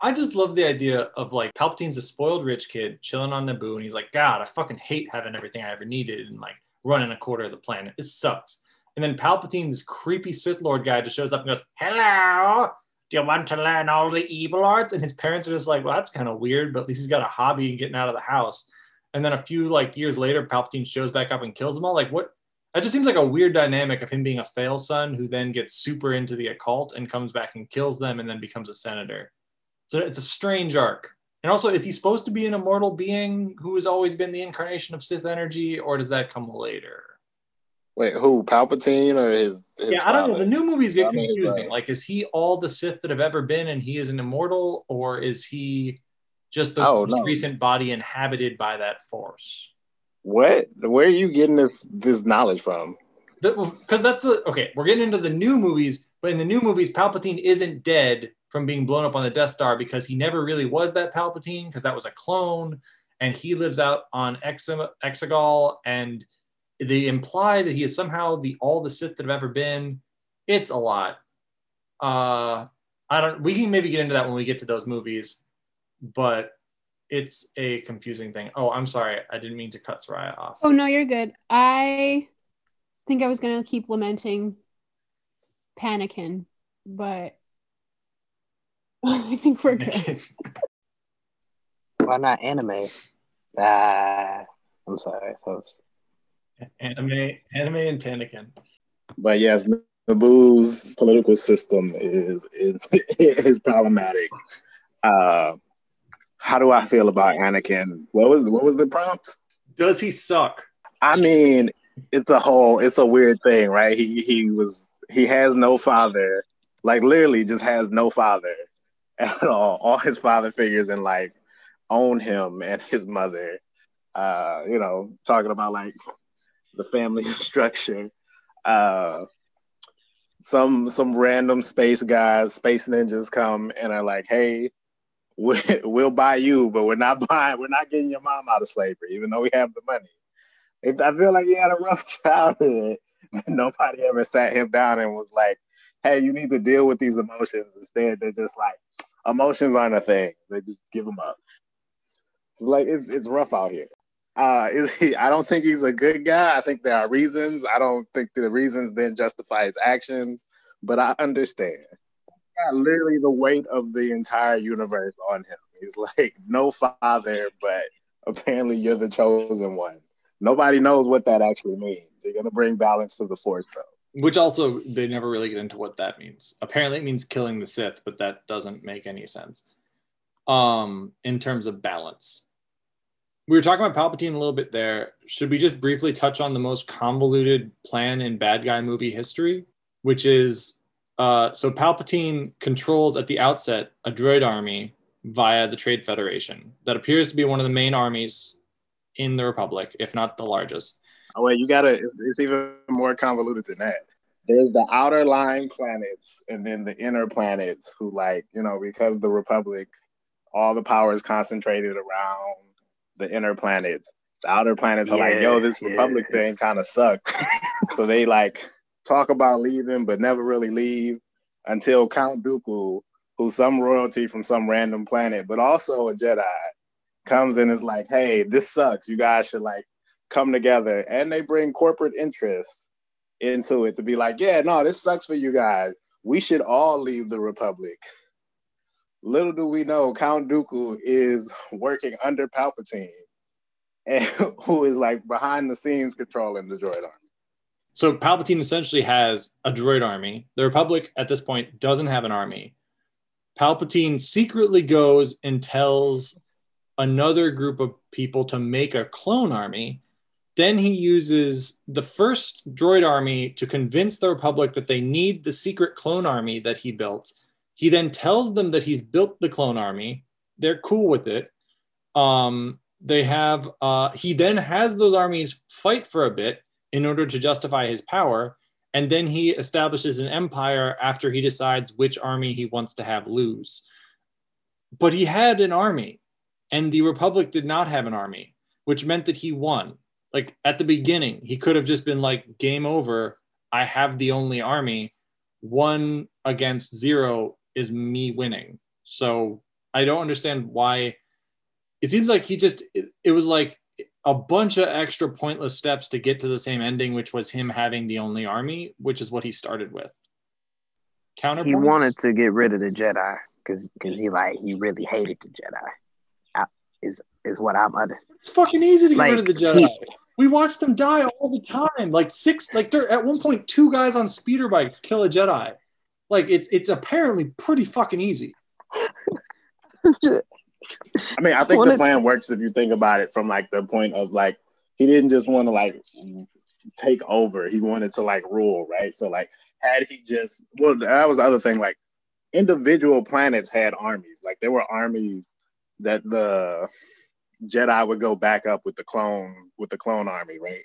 I just love the idea of like Palpatine's a spoiled rich kid chilling on Naboo, and he's like, God, I fucking hate having everything I ever needed and like running a quarter of the planet. It sucks. And then Palpatine, this creepy Sith Lord guy, just shows up and goes, Hello, do you want to learn all the evil arts? And his parents are just like, Well, that's kind of weird, but at least he's got a hobby and getting out of the house. And then a few like years later, Palpatine shows back up and kills them all. Like, what? That just seems like a weird dynamic of him being a fail son who then gets super into the occult and comes back and kills them and then becomes a senator. So it's a strange arc. And also, is he supposed to be an immortal being who has always been the incarnation of Sith energy, or does that come later? Wait, who? Palpatine or his? his yeah, I don't know. The new movies get confusing. Like, is he all the Sith that have ever been, and he is an immortal, or is he just the oh, no. recent body inhabited by that force? What? Where are you getting this this knowledge from? Because that's the okay. We're getting into the new movies, but in the new movies, Palpatine isn't dead from being blown up on the Death Star because he never really was that Palpatine because that was a clone, and he lives out on Exegol, and they imply that he is somehow the all the Sith that have ever been. It's a lot. Uh, I don't. We can maybe get into that when we get to those movies, but it's a confusing thing. Oh, I'm sorry. I didn't mean to cut Soraya off. Oh no, you're good. I think I was gonna keep lamenting Panakin, but I think we're good. Why not anime? Ah, I'm sorry, folks. Anime, anime, and Panakin. But yes, Naboo's political system is is, is problematic. Uh, how do I feel about Anakin? What was what was the prompt? Does he suck? I mean, it's a whole it's a weird thing, right? He he was he has no father, like literally just has no father at all. All his father figures in life own him and his mother. Uh, you know, talking about like the family structure. Uh, some some random space guys, space ninjas come and are like, "Hey, we, will buy you, but we're not buying. We're not getting your mom out of slavery, even though we have the money." I feel like he had a rough childhood, nobody ever sat him down and was like, "Hey, you need to deal with these emotions." Instead, they're just like, emotions aren't a thing. They just give them up. It's like it's it's rough out here. Uh, is he? I don't think he's a good guy. I think there are reasons. I don't think the reasons then justify his actions, but I understand. Literally the weight of the entire universe on him. He's like no father, but apparently you're the chosen one. Nobody knows what that actually means. You're gonna bring balance to the force, though. Which also they never really get into what that means. Apparently it means killing the Sith, but that doesn't make any sense. Um, in terms of balance. We were talking about Palpatine a little bit there. Should we just briefly touch on the most convoluted plan in bad guy movie history, which is uh, so Palpatine controls at the outset a droid army via the Trade Federation that appears to be one of the main armies in the Republic, if not the largest. Oh wait, you gotta. It's even more convoluted than that. There's the outer line planets, and then the inner planets. Who like you know because the Republic, all the power is concentrated around the inner planets. The outer planets are like, yo, this Republic thing kind of sucks. so they like talk about leaving, but never really leave until Count Dooku, who's some royalty from some random planet, but also a Jedi, comes and is like, hey, this sucks. You guys should like come together and they bring corporate interests into it to be like, yeah, no, this sucks for you guys. We should all leave the Republic. Little do we know, Count Dooku is working under Palpatine, and who is like behind the scenes controlling the droid army. So Palpatine essentially has a droid army. The Republic at this point doesn't have an army. Palpatine secretly goes and tells another group of people to make a clone army. Then he uses the first droid army to convince the Republic that they need the secret clone army that he built. He then tells them that he's built the clone army. They're cool with it. Um, they have uh, he then has those armies fight for a bit in order to justify his power and then he establishes an empire after he decides which army he wants to have lose but he had an army and the republic did not have an army which meant that he won like at the beginning he could have just been like game over i have the only army one against zero is me winning so i don't understand why it seems like he just it, it was like a bunch of extra pointless steps to get to the same ending, which was him having the only army, which is what he started with. Counterpoints? He wanted to get rid of the Jedi because because he like he really hated the Jedi. I, is is what I'm under. It's fucking easy to get like, rid of the Jedi. He, we watch them die all the time. Like six, like at one point, two guys on speeder bikes kill a Jedi. Like it's it's apparently pretty fucking easy. I mean, I think the plan works if you think about it from like the point of like he didn't just want to like take over; he wanted to like rule, right? So like, had he just well, that was the other thing. Like, individual planets had armies. Like, there were armies that the Jedi would go back up with the clone with the clone army, right?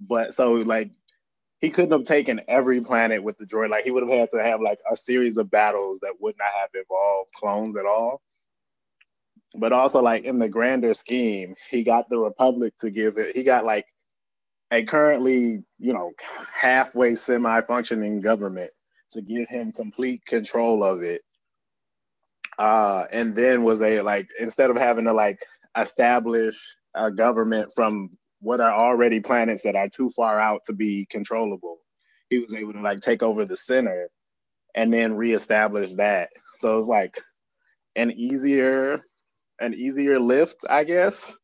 But so like he couldn't have taken every planet with the droid. Like he would have had to have like a series of battles that would not have involved clones at all but also like in the grander scheme, he got the Republic to give it. He got like a currently, you know, halfway semi-functioning government to give him complete control of it. Uh, and then was a like instead of having to like establish a government from what are already planets that are too far out to be controllable, he was able to like take over the center and then reestablish that. So it's like an easier an easier lift, I guess,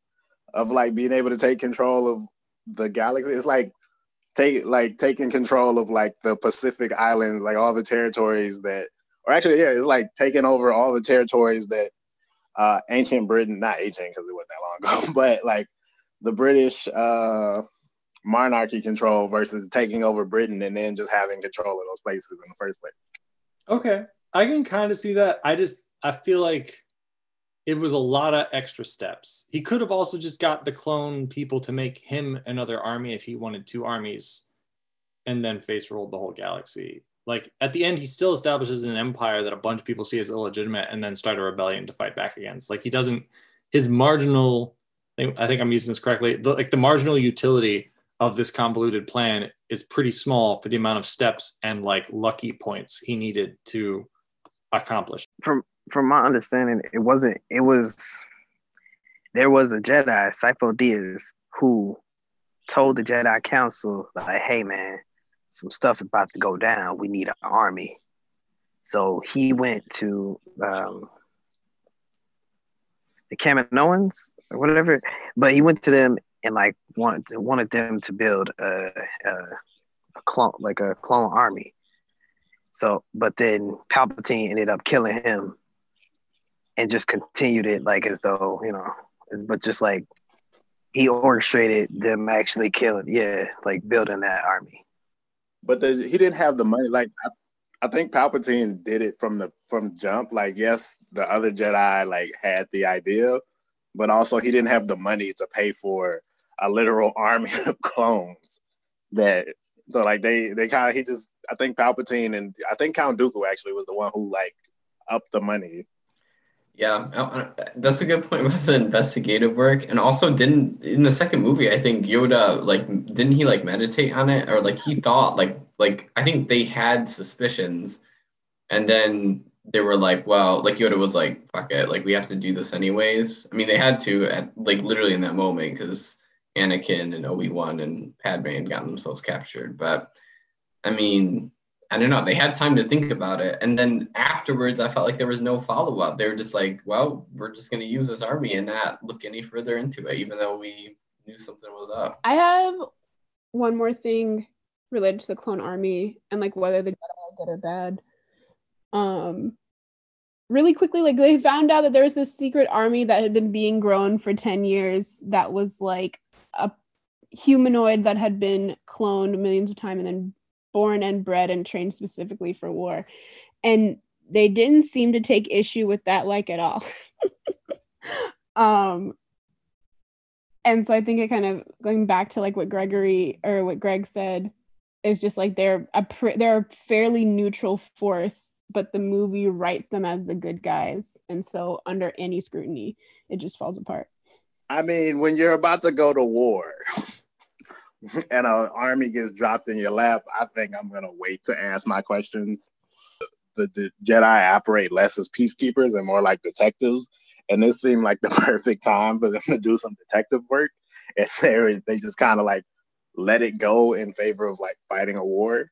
of like being able to take control of the galaxy. It's like take like taking control of like the Pacific Islands, like all the territories that, or actually, yeah, it's like taking over all the territories that uh, ancient Britain, not ancient because it wasn't that long ago, but like the British uh, monarchy control versus taking over Britain and then just having control of those places in the first place. Okay, I can kind of see that. I just I feel like it was a lot of extra steps. He could have also just got the clone people to make him another army if he wanted two armies and then face rolled the whole galaxy. Like at the end, he still establishes an empire that a bunch of people see as illegitimate and then start a rebellion to fight back against. Like he doesn't, his marginal, I think I'm using this correctly, the, like the marginal utility of this convoluted plan is pretty small for the amount of steps and like lucky points he needed to accomplish. From from my understanding, it wasn't. It was there was a Jedi, Sifo Dyas, who told the Jedi Council, like, "Hey, man, some stuff is about to go down. We need an army." So he went to um, the Kaminoans or whatever, but he went to them and like wanted wanted them to build a, a, a clone, like a clone army. So, but then Palpatine ended up killing him and just continued it like as though you know, but just like he orchestrated them actually killing, yeah, like building that army. But the, he didn't have the money. Like I, I think Palpatine did it from the from jump. Like yes, the other Jedi like had the idea, but also he didn't have the money to pay for a literal army of clones. That so like they they kind of he just I think Palpatine and I think Count Dooku actually was the one who like upped the money yeah, that's a good point about the investigative work, and also didn't in the second movie. I think Yoda like didn't he like meditate on it, or like he thought like like I think they had suspicions, and then they were like, well, like Yoda was like, fuck it, like we have to do this anyways. I mean, they had to at like literally in that moment because Anakin and Obi Wan and Padme had gotten themselves captured, but I mean, I don't know. They had time to think about it, and then afterwards, I felt like there was no follow up. They were just like, "Well, we're just going to use this army and not look any further into it, even though we knew something was up." I have one more thing related to the clone army and like whether the Jedi are good or bad. Um really quickly, like they found out that there was this secret army that had been being grown for 10 years that was like a humanoid that had been cloned millions of times and then born and bred and trained specifically for war. And they didn't seem to take issue with that like at all. um and so I think it kind of going back to like what Gregory or what Greg said is just like they're a pr- they're a fairly neutral force, but the movie writes them as the good guys, and so under any scrutiny, it just falls apart. I mean, when you're about to go to war and an army gets dropped in your lap, I think I'm gonna wait to ask my questions. The, the Jedi operate less as peacekeepers and more like detectives, and this seemed like the perfect time for them to do some detective work. And they they just kind of like let it go in favor of like fighting a war.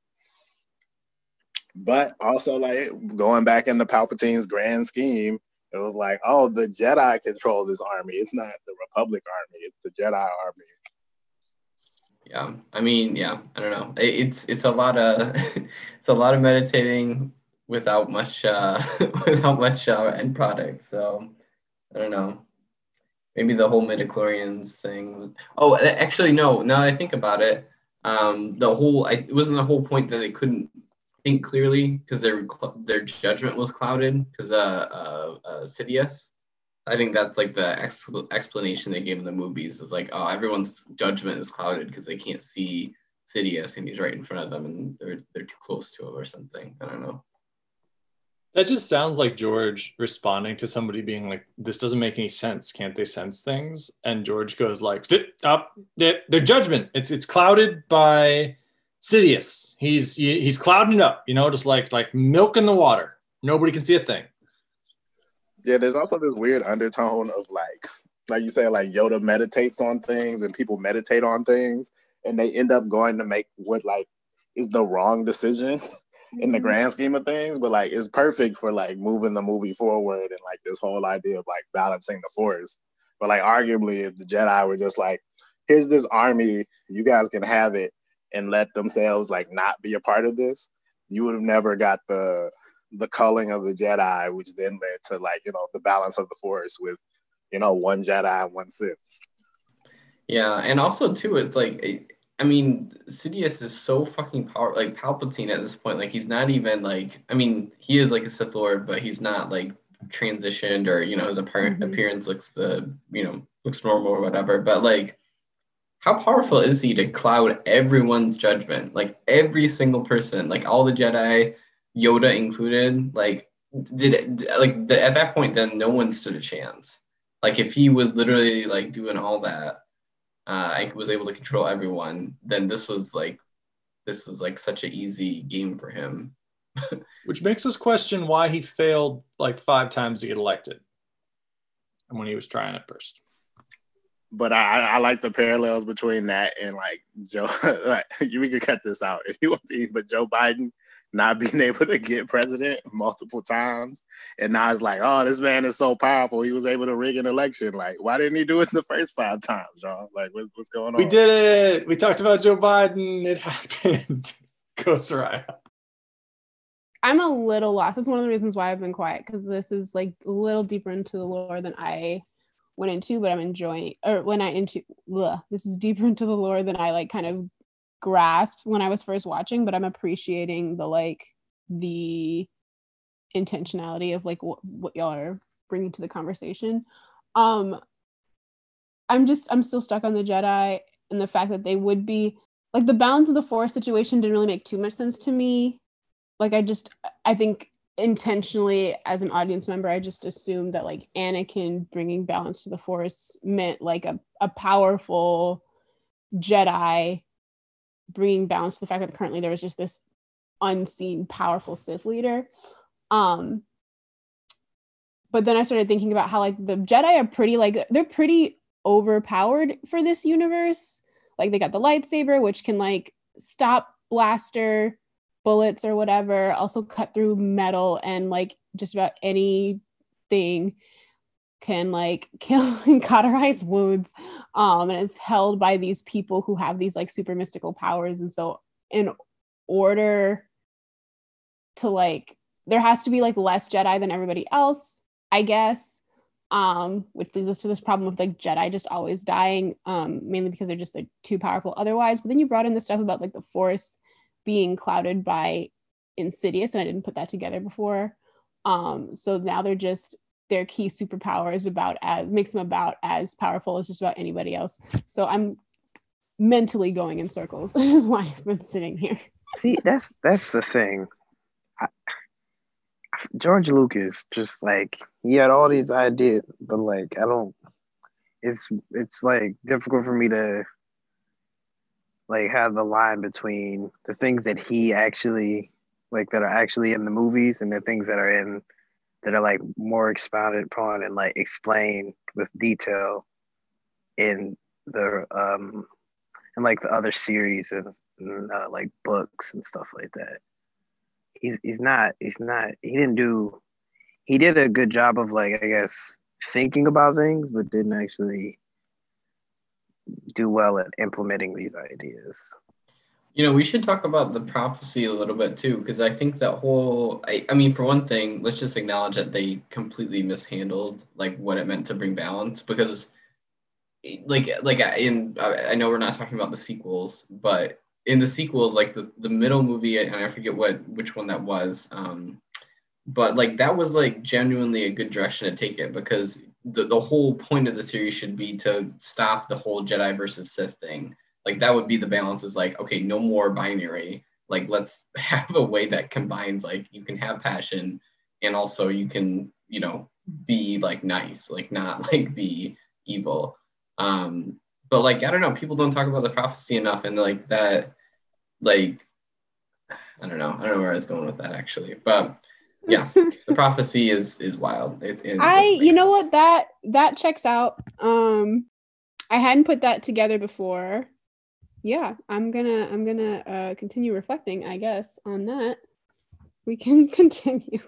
But also like going back into Palpatine's grand scheme, it was like, oh, the Jedi control this army. It's not the Republic army, it's the Jedi army. Yeah, I mean, yeah, I don't know. It's it's a lot of it's a lot of meditating without much uh without much uh, end product. So I don't know maybe the whole midichlorians thing. Oh, actually, no. Now that I think about it, um, the whole I, it wasn't the whole point that they couldn't think clearly because their their judgment was clouded because uh, uh, uh, Sidious. I think that's like the ex- explanation they gave in the movies is like, oh, everyone's judgment is clouded because they can't see Sidious and he's right in front of them and they're they're too close to him or something. I don't know. That just sounds like George responding to somebody being like, "This doesn't make any sense. Can't they sense things?" And George goes like, "Up, their judgment. It's it's clouded by Sidious. He's he's clouding it up. You know, just like like milk in the water. Nobody can see a thing." Yeah, there's also this weird undertone of like, like you say, like Yoda meditates on things and people meditate on things, and they end up going to make what like is the wrong decision in the mm-hmm. grand scheme of things, but like it's perfect for like moving the movie forward and like this whole idea of like balancing the force. But like arguably if the Jedi were just like, here's this army, you guys can have it and let themselves like not be a part of this, you would have never got the the culling of the Jedi, which then led to like, you know, the balance of the force with, you know, one Jedi and one Sith. Yeah, and also too, it's like I mean, Sidious is so fucking power like Palpatine at this point. Like he's not even like I mean, he is like a Sith Lord, but he's not like transitioned or you know his apparent mm-hmm. appearance looks the you know looks normal or whatever. But like, how powerful is he to cloud everyone's judgment? Like every single person, like all the Jedi, Yoda included. Like did like the, at that point then no one stood a chance. Like if he was literally like doing all that uh, I was able to control everyone, then this was like this is like such an easy game for him. Which makes us question why he failed like five times to get elected. And when he was trying it first but I, I like the parallels between that and like Joe. like, we could cut this out if you want to, but Joe Biden not being able to get president multiple times, and now it's like, oh, this man is so powerful. He was able to rig an election. Like, why didn't he do it the first five times, y'all? Like, what's, what's going on? We did it. We talked about Joe Biden. It happened. Go Soraya. I'm a little lost. That's one of the reasons why I've been quiet because this is like a little deeper into the lore than I went into, but I'm enjoying or when I into ugh, this is deeper into the lore than I like kind of grasped when I was first watching, but I'm appreciating the like the intentionality of like what, what y'all are bringing to the conversation. Um I'm just I'm still stuck on the Jedi and the fact that they would be like the balance of the force situation didn't really make too much sense to me. Like I just I think intentionally as an audience member i just assumed that like anakin bringing balance to the force meant like a, a powerful jedi bringing balance to the fact that currently there was just this unseen powerful sith leader. Um but then i started thinking about how like the jedi are pretty like they're pretty overpowered for this universe. Like they got the lightsaber which can like stop blaster bullets or whatever also cut through metal and like just about anything can like kill and cauterize wounds um and is held by these people who have these like super mystical powers and so in order to like there has to be like less Jedi than everybody else, I guess. Um, which leads us to this problem of like Jedi just always dying, um, mainly because they're just like too powerful otherwise. But then you brought in the stuff about like the force being clouded by insidious, and I didn't put that together before. Um, so now they're just their key superpower is about as makes them about as powerful as just about anybody else. So I'm mentally going in circles. This is why I've been sitting here. See, that's that's the thing. I, George Lucas just like he had all these ideas, but like I don't. It's it's like difficult for me to like have the line between the things that he actually like that are actually in the movies and the things that are in that are like more expounded upon and like explained with detail in the um and like the other series and, and uh, like books and stuff like that he's he's not he's not he didn't do he did a good job of like I guess thinking about things, but didn't actually do well at implementing these ideas. You know, we should talk about the prophecy a little bit too, because I think that whole I, I mean, for one thing, let's just acknowledge that they completely mishandled like what it meant to bring balance because like like in I know we're not talking about the sequels, but in the sequels, like the, the middle movie, and I forget what which one that was, um, but like that was like genuinely a good direction to take it because the, the whole point of the series should be to stop the whole Jedi versus Sith thing. Like that would be the balance is like, okay, no more binary. Like let's have a way that combines like you can have passion and also you can, you know, be like nice, like not like be evil. Um, but like I don't know, people don't talk about the prophecy enough and like that like I don't know. I don't know where I was going with that actually, but yeah, the prophecy is is wild. It, it I, you know sense. what that that checks out. Um, I hadn't put that together before. Yeah, I'm gonna I'm gonna uh, continue reflecting. I guess on that. We can continue.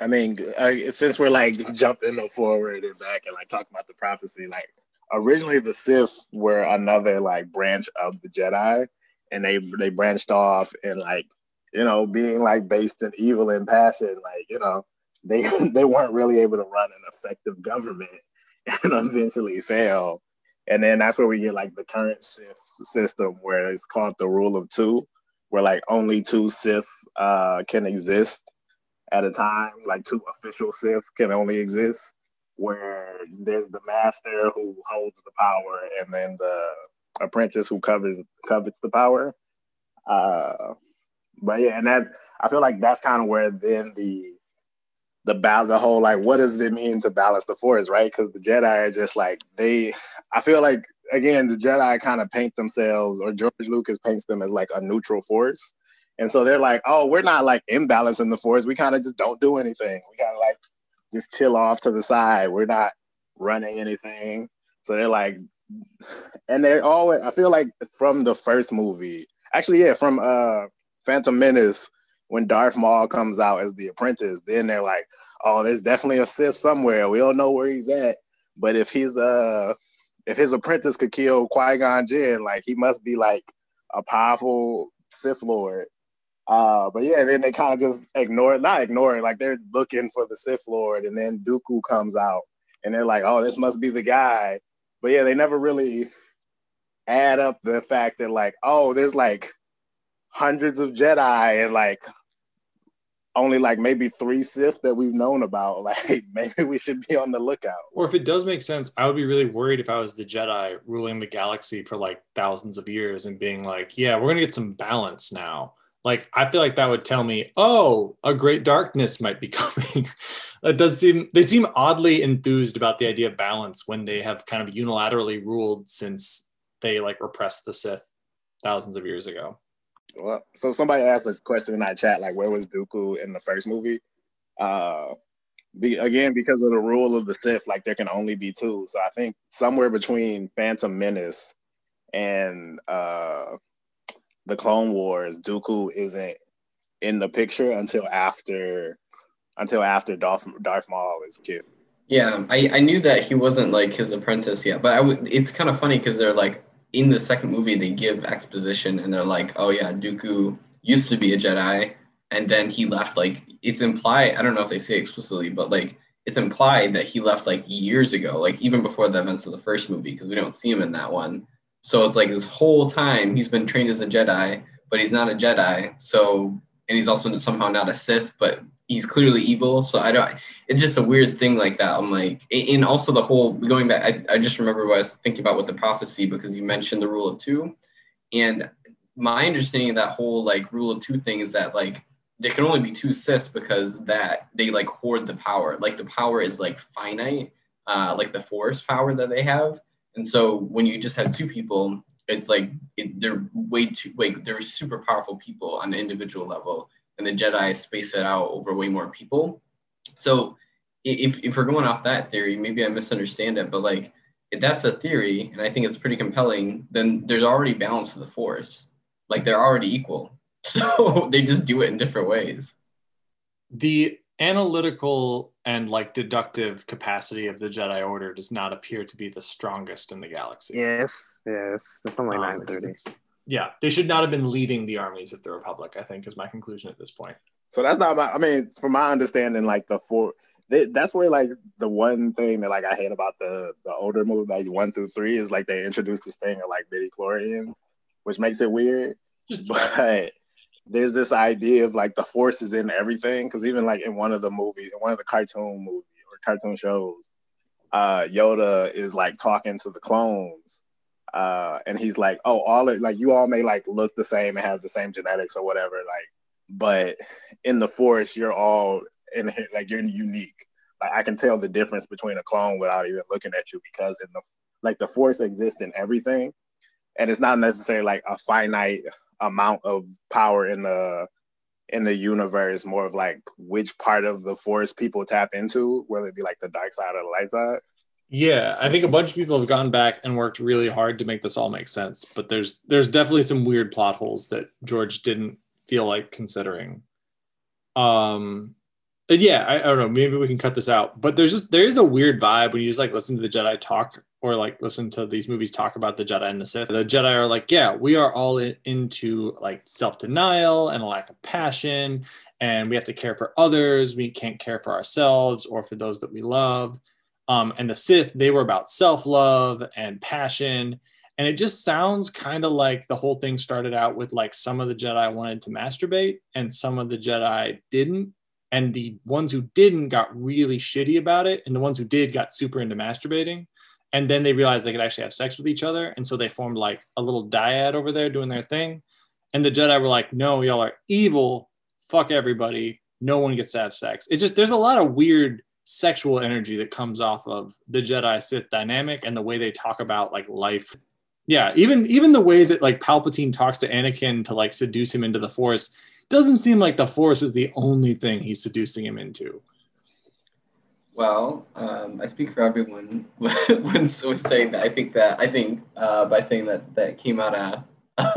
I mean, uh, since we're like jumping forward and back and like talking about the prophecy, like originally the Sith were another like branch of the Jedi, and they they branched off and like you know being like based in evil and passion, like you know they they weren't really able to run an effective government and eventually fail. And then that's where we get like the current Sith system where it's called the rule of two, where like only two Sith uh, can exist at a time, like two official Sith can only exist, where there's the master who holds the power and then the apprentice who covers covets the power. Uh, but yeah, and that I feel like that's kind of where then the the battle, the whole like, what does it mean to balance the force, right? Because the Jedi are just like they. I feel like again, the Jedi kind of paint themselves, or George Lucas paints them as like a neutral force, and so they're like, oh, we're not like imbalancing the force. We kind of just don't do anything. We kind of like just chill off to the side. We're not running anything. So they're like, and they're always. I feel like from the first movie, actually, yeah, from uh Phantom Menace, when Darth Maul comes out as the apprentice, then they're like, oh, there's definitely a Sith somewhere. We don't know where he's at, but if he's uh if his apprentice could kill Qui Gon Jinn, like he must be like a powerful Sith Lord. Uh, but yeah, then they kind of just ignore it, not ignore it, like they're looking for the Sith Lord, and then Dooku comes out, and they're like, oh, this must be the guy. But yeah, they never really add up the fact that like, oh, there's like hundreds of Jedi and like only like maybe three Sith that we've known about. Like maybe we should be on the lookout. Or if it does make sense, I would be really worried if I was the Jedi ruling the galaxy for like thousands of years and being like, yeah, we're gonna get some balance now. Like I feel like that would tell me, oh, a great darkness might be coming. it does seem they seem oddly enthused about the idea of balance when they have kind of unilaterally ruled since they like repressed the Sith thousands of years ago. Well, so somebody asked a question in our chat, like, where was Dooku in the first movie? Uh, be, again, because of the rule of the Sith, like there can only be two. So I think somewhere between Phantom Menace and uh, the Clone Wars, Dooku isn't in the picture until after until after Darth, Darth Maul is killed. Yeah, I, I knew that he wasn't like his apprentice yet, but I w- it's kind of funny because they're like in the second movie they give exposition and they're like, oh yeah, Dooku used to be a Jedi and then he left like it's implied i don't know if they say explicitly but like it's implied that he left like years ago like even before the events of the first movie because we don't see him in that one. So it's like this whole time he's been trained as a jedi but he's not a jedi so and he's also somehow not a sith but he's clearly evil so i don't it's just a weird thing like that i'm like and also the whole going back i, I just remember what i was thinking about with the prophecy because you mentioned the rule of two and my understanding of that whole like rule of two thing is that like there can only be two Siths because that they like hoard the power. Like the power is like finite, uh, like the force power that they have. And so when you just have two people, it's like it, they're way too like they're super powerful people on an individual level, and the Jedi space it out over way more people. So if if we're going off that theory, maybe I misunderstand it, but like if that's the theory, and I think it's pretty compelling, then there's already balance to the force. Like they're already equal So they just do it in different ways. The analytical and like deductive capacity of the Jedi Order does not appear to be the strongest in the galaxy. Yes, yes, it's only Um, nine it's- it's- yeah, they should not have been leading the armies of the Republic. I think is my conclusion at this point. So that's not my. I mean, from my understanding, like the four, they, that's where like the one thing that like I hate about the the older movie, like one through three, is like they introduced this thing of like midi chlorians, which makes it weird. But there's this idea of like the force is in everything, because even like in one of the movies, in one of the cartoon movies or cartoon shows, uh, Yoda is like talking to the clones. Uh, and he's like, "Oh, all like you all may like look the same and have the same genetics or whatever, like, but in the force, you're all in like you're unique. Like I can tell the difference between a clone without even looking at you because in the like the force exists in everything, and it's not necessarily like a finite amount of power in the in the universe. More of like which part of the force people tap into, whether it be like the dark side or the light side. Yeah, I think a bunch of people have gone back and worked really hard to make this all make sense, but there's there's definitely some weird plot holes that George didn't feel like considering. Um yeah, I, I don't know, maybe we can cut this out, but there's just there is a weird vibe when you just like listen to the Jedi talk or like listen to these movies talk about the Jedi and the Sith. The Jedi are like, yeah, we are all in, into like self-denial and a lack of passion and we have to care for others, we can't care for ourselves or for those that we love um, and the Sith, they were about self love and passion. And it just sounds kind of like the whole thing started out with like some of the Jedi wanted to masturbate and some of the Jedi didn't. And the ones who didn't got really shitty about it. And the ones who did got super into masturbating. And then they realized they could actually have sex with each other. And so they formed like a little dyad over there doing their thing. And the Jedi were like, no, y'all are evil. Fuck everybody. No one gets to have sex. It's just, there's a lot of weird sexual energy that comes off of the Jedi Sith dynamic and the way they talk about like life. Yeah, even even the way that like Palpatine talks to Anakin to like seduce him into the Force doesn't seem like the Force is the only thing he's seducing him into. Well, um, I speak for everyone when so saying that. I think that I think uh, by saying that that came out of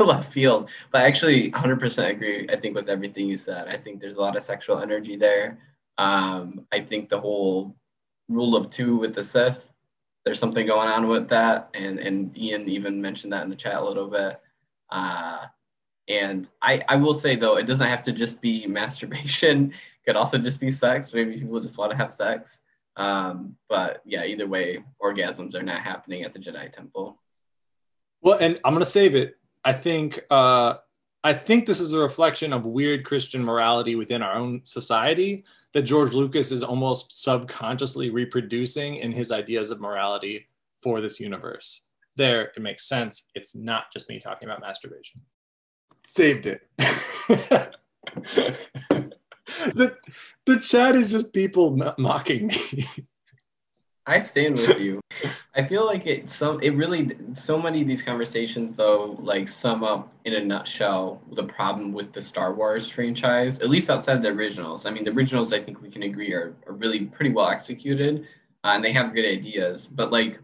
left field, but I actually 100% agree. I think with everything you said. I think there's a lot of sexual energy there. Um, I think the whole rule of two with the Sith, there's something going on with that, and and Ian even mentioned that in the chat a little bit. Uh, and I I will say though, it doesn't have to just be masturbation. It could also just be sex. Maybe people just want to have sex. Um, but yeah, either way, orgasms are not happening at the Jedi Temple. Well, and I'm gonna save it. I think uh, I think this is a reflection of weird Christian morality within our own society that George Lucas is almost subconsciously reproducing in his ideas of morality for this universe. There, it makes sense. It's not just me talking about masturbation. Saved it. the, the chat is just people mo- mocking me. I stand with you. I feel like it some it really so many of these conversations though like sum up in a nutshell the problem with the Star Wars franchise, at least outside the originals. I mean, the originals I think we can agree are, are really pretty well executed uh, and they have good ideas. But like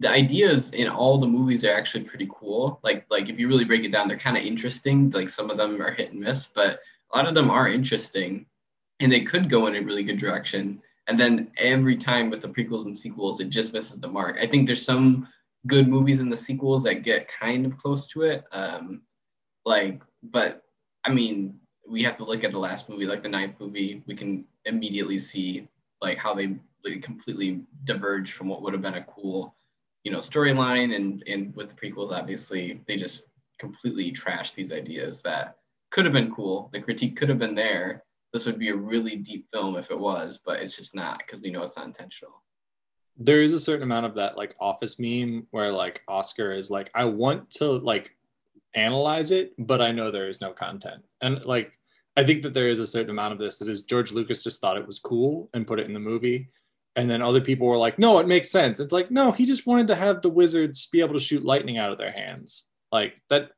the ideas in all the movies are actually pretty cool. Like like if you really break it down, they're kind of interesting. Like some of them are hit and miss, but a lot of them are interesting and they could go in a really good direction and then every time with the prequels and sequels it just misses the mark i think there's some good movies in the sequels that get kind of close to it. Um, like, but I mean, we have to look at the last movie, like the ninth movie. We can immediately see like how they like, completely diverged from what would have been a cool, you know, storyline. And and with the prequels, obviously, they just completely trashed these ideas that could have been cool. The critique could have been there. This would be a really deep film if it was, but it's just not because we know it's not intentional there is a certain amount of that like office meme where like Oscar is like, I want to like analyze it, but I know there is no content. And like I think that there is a certain amount of this that is George Lucas just thought it was cool and put it in the movie. And then other people were like, no, it makes sense. It's like, no, he just wanted to have the wizards be able to shoot lightning out of their hands. Like that,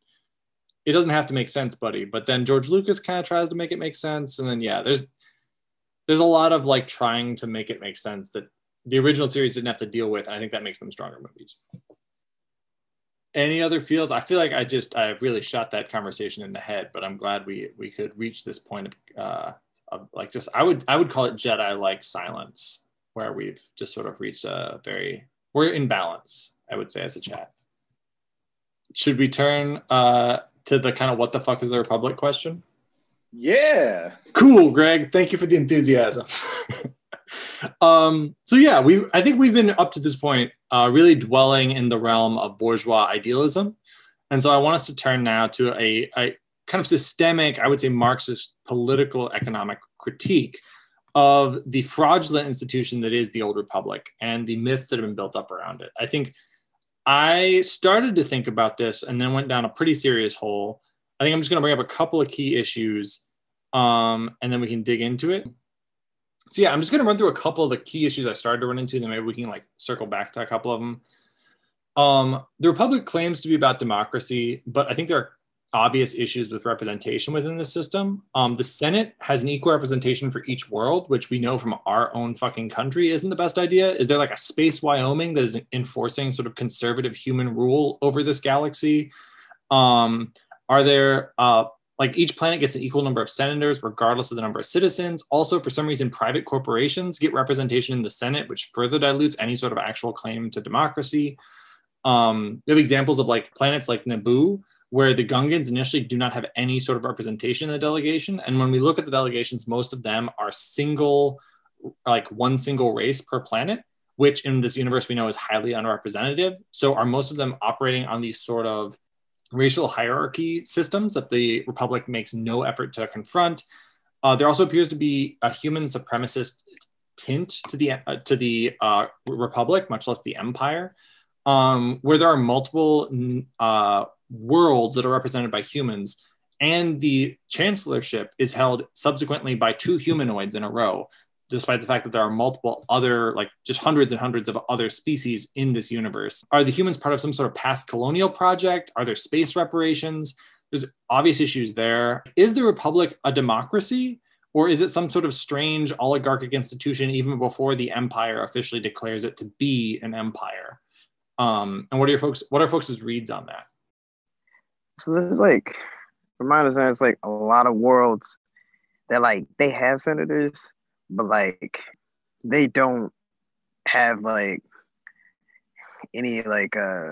it doesn't have to make sense, buddy. But then George Lucas kind of tries to make it make sense. And then, yeah, there's, there's a lot of like trying to make it make sense that the original series didn't have to deal with. And I think that makes them stronger movies. Any other feels? I feel like I just I really shot that conversation in the head, but I'm glad we we could reach this point of, uh, of like just I would I would call it Jedi like silence, where we've just sort of reached a very we're in balance. I would say as a chat. Should we turn uh, to the kind of what the fuck is the Republic question? Yeah. Cool, Greg. Thank you for the enthusiasm. um, so yeah, we I think we've been up to this point uh, really dwelling in the realm of bourgeois idealism, and so I want us to turn now to a, a kind of systemic, I would say, Marxist political economic critique of the fraudulent institution that is the old republic and the myths that have been built up around it. I think I started to think about this and then went down a pretty serious hole. I think I'm just going to bring up a couple of key issues um, and then we can dig into it so yeah, I'm just gonna run through a couple of the key issues I started to run into, then maybe we can like circle back to a couple of them. Um, the Republic claims to be about democracy, but I think there are obvious issues with representation within the system. Um, the Senate has an equal representation for each world, which we know from our own fucking country isn't the best idea. Is there like a space Wyoming that is enforcing sort of conservative human rule over this galaxy? Um, are there uh, like each planet gets an equal number of senators regardless of the number of citizens also for some reason private corporations get representation in the senate which further dilutes any sort of actual claim to democracy um, we have examples of like planets like naboo where the gungans initially do not have any sort of representation in the delegation. And when we look at the delegations most of them are single like one single race per planet which in this universe we know is highly unrepresentative. So are most of them operating on these sort of racial hierarchy systems that the Republic makes no effort to confront. Uh, there also appears to be a human supremacist tint to the uh, to the uh, Republic, much less the Empire, um, where there are multiple uh, worlds that are represented by humans, and the chancellorship is held subsequently by two humanoids in a row despite the fact that there are multiple other, like just hundreds and hundreds of other species in this universe. Are the humans part of some sort of past colonial project? Are there space reparations? There's obvious issues there. Is the Republic a democracy? Or is it some sort of strange oligarchic institution even before the empire officially declares it to be an empire? Um, and what are your folks? What are folks' reads on that? So this is like, from my understanding, it's like a lot of worlds that like they have senators, but like they don't have like any like uh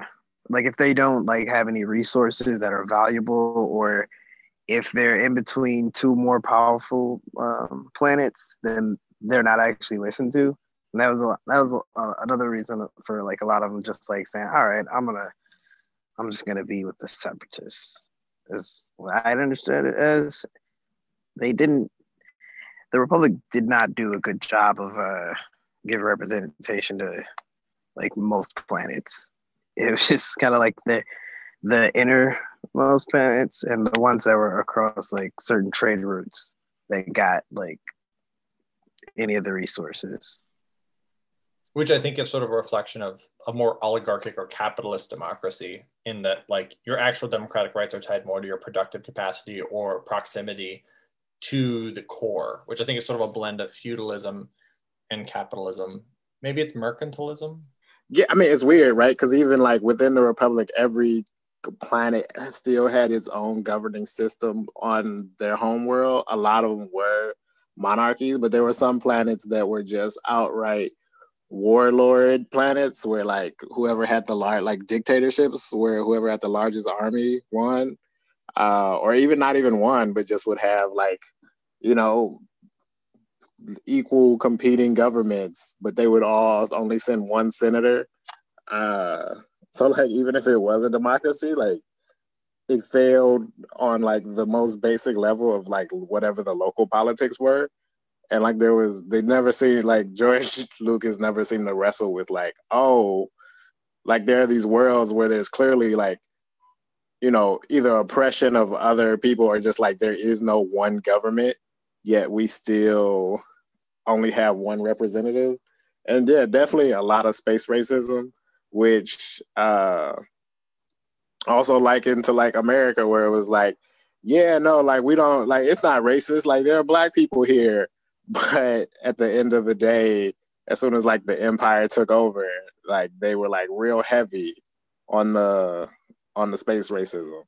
like if they don't like have any resources that are valuable or if they're in between two more powerful um, planets then they're not actually listened to. And that was a, that was a, another reason for like a lot of them just like saying all right i'm gonna i'm just gonna be with the separatists as i understood it as they didn't the Republic did not do a good job of uh, giving representation to like most planets. It was just kind of like the the innermost planets and the ones that were across like certain trade routes that got like any of the resources. Which I think is sort of a reflection of a more oligarchic or capitalist democracy, in that like your actual democratic rights are tied more to your productive capacity or proximity to the core, which I think is sort of a blend of feudalism and capitalism. Maybe it's mercantilism. Yeah, I mean it's weird, right? Because even like within the republic, every planet still had its own governing system on their home world. A lot of them were monarchies, but there were some planets that were just outright warlord planets where like whoever had the large like dictatorships where whoever had the largest army won uh or even not even one but just would have like you know equal competing governments but they would all only send one senator. Uh so like even if it was a democracy like it failed on like the most basic level of like whatever the local politics were and like there was they never seen like George Lucas never seemed to wrestle with like oh like there are these worlds where there's clearly like you know either oppression of other people or just like there is no one government yet we still only have one representative. And yeah definitely a lot of space racism which uh also likened to like America where it was like yeah no like we don't like it's not racist. Like there are black people here but at the end of the day, as soon as like the empire took over, like they were like real heavy on the on the space racism.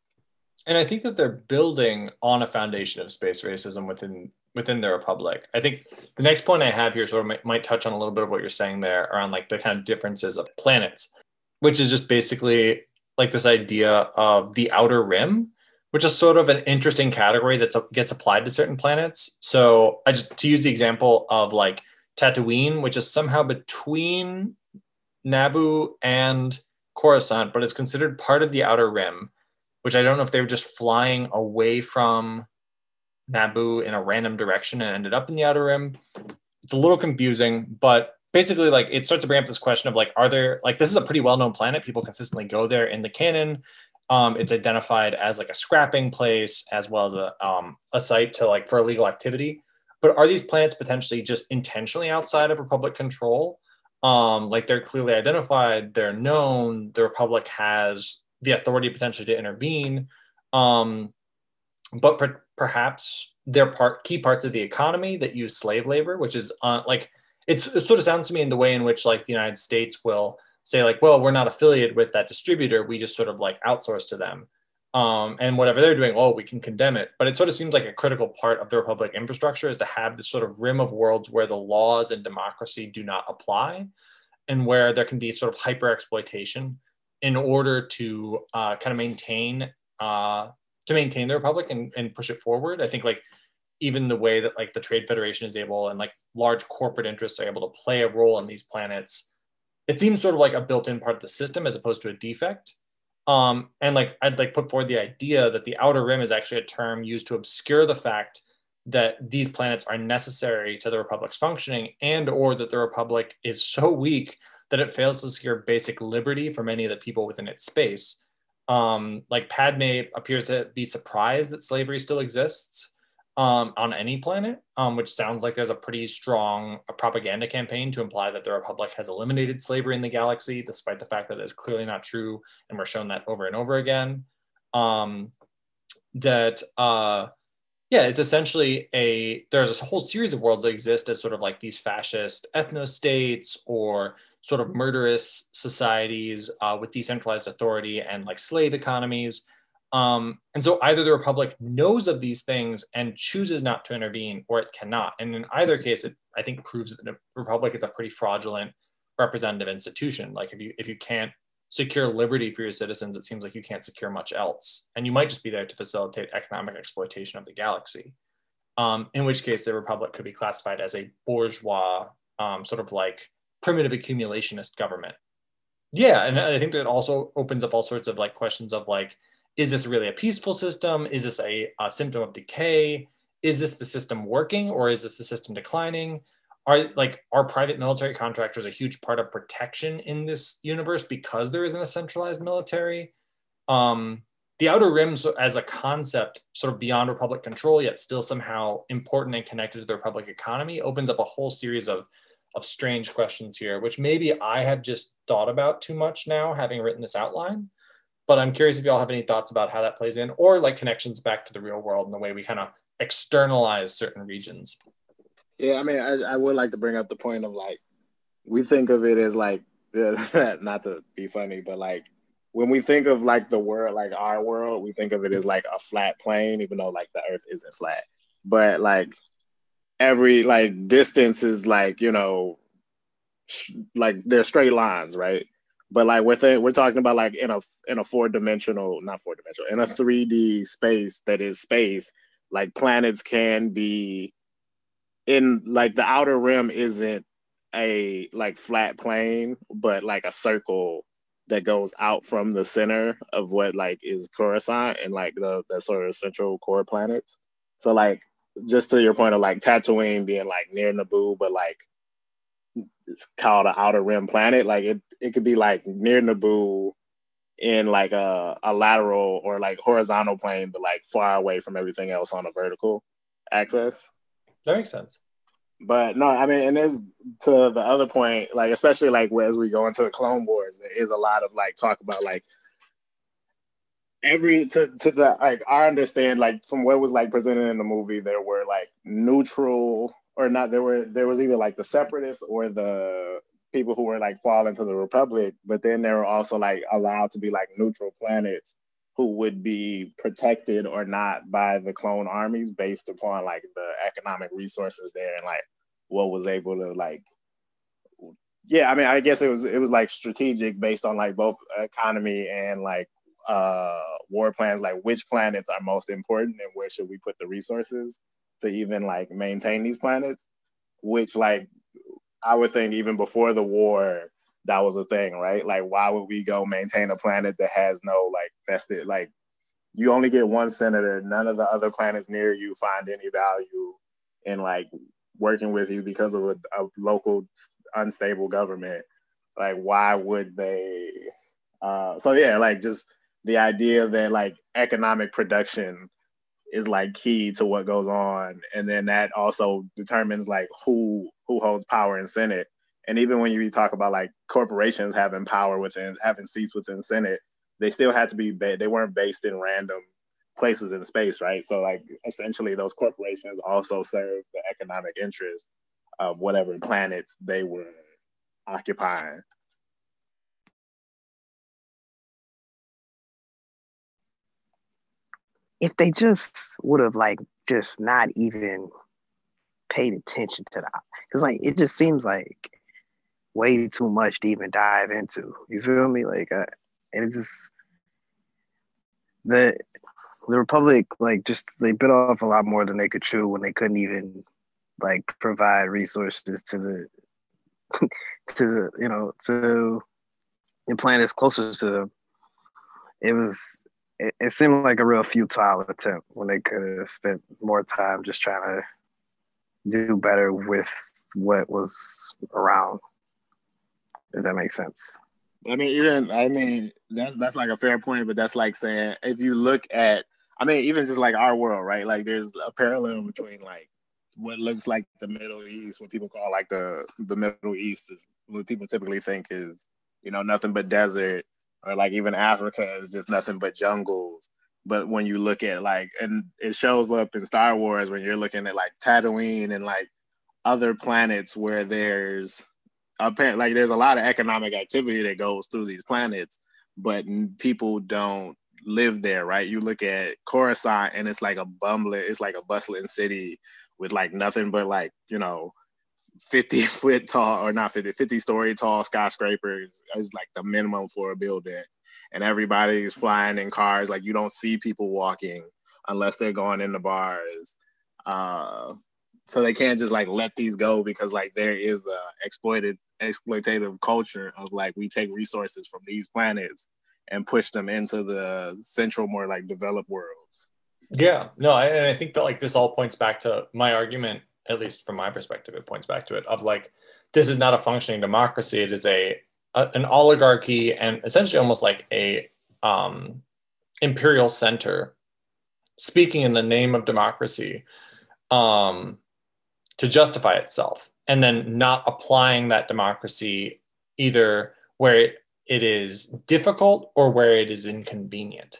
And I think that they're building on a foundation of space racism within within the republic. I think the next point I have here sort of might, might touch on a little bit of what you're saying there around like the kind of differences of planets, which is just basically like this idea of the outer rim which is sort of an interesting category that uh, gets applied to certain planets. So I just to use the example of like Tatooine, which is somehow between Naboo and Coruscant, but it's considered part of the Outer Rim, which I don't know if they were just flying away from Naboo in a random direction and ended up in the Outer Rim. It's a little confusing, but basically like it starts to bring up this question of like are there like this is a pretty well-known planet people consistently go there in the canon um, it's identified as like a scrapping place as well as a, um, a site to like for illegal activity. But are these plants potentially just intentionally outside of Republic control? Um, like they're clearly identified, they're known, the Republic has the authority potentially to intervene. Um, but per- perhaps they're part key parts of the economy that use slave labor, which is uh, like it's, it sort of sounds to me in the way in which like the United States will say like, well, we're not affiliated with that distributor. We just sort of like outsource to them. Um, and whatever they're doing, oh, we can condemn it. But it sort of seems like a critical part of the Republic infrastructure is to have this sort of rim of worlds where the laws and democracy do not apply and where there can be sort of hyper exploitation in order to uh, kind of maintain uh, to maintain the Republic and, and push it forward. I think like even the way that like the Trade Federation is able and like large corporate interests are able to play a role in these planets it seems sort of like a built-in part of the system as opposed to a defect. Um, and like I'd like put forward the idea that the outer rim is actually a term used to obscure the fact that these planets are necessary to the republic's functioning and or that the republic is so weak that it fails to secure basic liberty for many of the people within its space. Um, like Padme appears to be surprised that slavery still exists um, on any planet, um, which sounds like there's a pretty strong propaganda campaign to imply that the Republic has eliminated slavery in the galaxy, despite the fact that it's clearly not true, and we're shown that over and over again. Um, that uh, yeah, it's essentially a there's a whole series of worlds that exist as sort of like these fascist ethno states or sort of murderous societies uh, with decentralized authority and like slave economies um, and so either the Republic knows of these things and chooses not to intervene, or it cannot. And in either case, it I think proves that the Republic is a pretty fraudulent representative institution. Like if you if you can't secure liberty for your citizens, it seems like you can't secure much else. And you might just be there to facilitate economic exploitation of the galaxy. Um, in which case, the Republic could be classified as a bourgeois, um, sort of like primitive accumulationist government. Yeah, and I think that also opens up all sorts of like questions of like is this really a peaceful system? Is this a, a symptom of decay? Is this the system working or is this the system declining? Are like are private military contractors a huge part of protection in this universe because there isn't a centralized military? Um, the outer rims as a concept, sort of beyond republic control, yet still somehow important and connected to the republic economy, opens up a whole series of of strange questions here, which maybe I have just thought about too much now, having written this outline but I'm curious if y'all have any thoughts about how that plays in or like connections back to the real world and the way we kind of externalize certain regions. Yeah, I mean, I, I would like to bring up the point of like, we think of it as like, not to be funny, but like when we think of like the world, like our world, we think of it as like a flat plane, even though like the earth isn't flat. But like every like distance is like, you know, like they're straight lines, right? But like with it, we're talking about like in a in a four dimensional, not four dimensional, in a three D space that is space. Like planets can be in like the outer rim isn't a like flat plane, but like a circle that goes out from the center of what like is Coruscant and like the the sort of central core planets. So like just to your point of like Tatooine being like near Naboo, but like it's called an outer rim planet. Like it, it could be like near Naboo in like a, a lateral or like horizontal plane, but like far away from everything else on a vertical axis. That makes sense. But no, I mean, and there's to the other point, like especially like as we go into the Clone Wars, there is a lot of like talk about like every to to the like I understand like from what was like presented in the movie, there were like neutral or not. There were there was either like the separatists or the people who were like falling to the Republic, but then there were also like allowed to be like neutral planets who would be protected or not by the clone armies based upon like the economic resources there and like what was able to like yeah i mean i guess it was it was like strategic based on like both economy and like uh war plans like which planets are most important and where should we put the resources to even like maintain these planets which like i would think even before the war that was a thing, right? Like, why would we go maintain a planet that has no like vested like you only get one senator, none of the other planets near you find any value in like working with you because of a, a local unstable government. Like, why would they? Uh, so yeah, like just the idea that like economic production is like key to what goes on, and then that also determines like who who holds power in Senate and even when you talk about like corporations having power within having seats within Senate, they still had to be ba- they weren't based in random places in space, right? So like essentially those corporations also serve the economic interest of whatever planets they were occupying. If they just would have like just not even paid attention to that, because like it just seems like way too much to even dive into. You feel me? Like, uh, and it's just the the Republic like just they bit off a lot more than they could chew when they couldn't even like provide resources to the to the you know to the planets closest to them. It was it, it seemed like a real futile attempt when they could have spent more time just trying to do better with what was around if that makes sense. I mean, even I mean that's that's like a fair point, but that's like saying if you look at, I mean, even just like our world, right? Like there's a parallel between like what looks like the Middle East, what people call like the the Middle East is what people typically think is you know nothing but desert, or like even Africa is just nothing but jungles. But when you look at like, and it shows up in Star Wars when you're looking at like Tatooine and like other planets where there's apparently like there's a lot of economic activity that goes through these planets, but people don't live there, right? You look at Coruscant and it's like a bumbling, it's like a bustling city with like nothing but like, you know, 50 foot tall or not 50, 50 story tall skyscrapers is like the minimum for a building. And everybody's flying in cars. Like you don't see people walking unless they're going in the bars. Uh, so they can't just like let these go because like there is a exploited exploitative culture of like we take resources from these planets and push them into the central more like developed worlds yeah no and i think that like this all points back to my argument at least from my perspective it points back to it of like this is not a functioning democracy. It is a, a an oligarchy and essentially almost like a um imperial center speaking in the name of democracy um to justify itself and then not applying that democracy either where it, it is difficult or where it is inconvenient.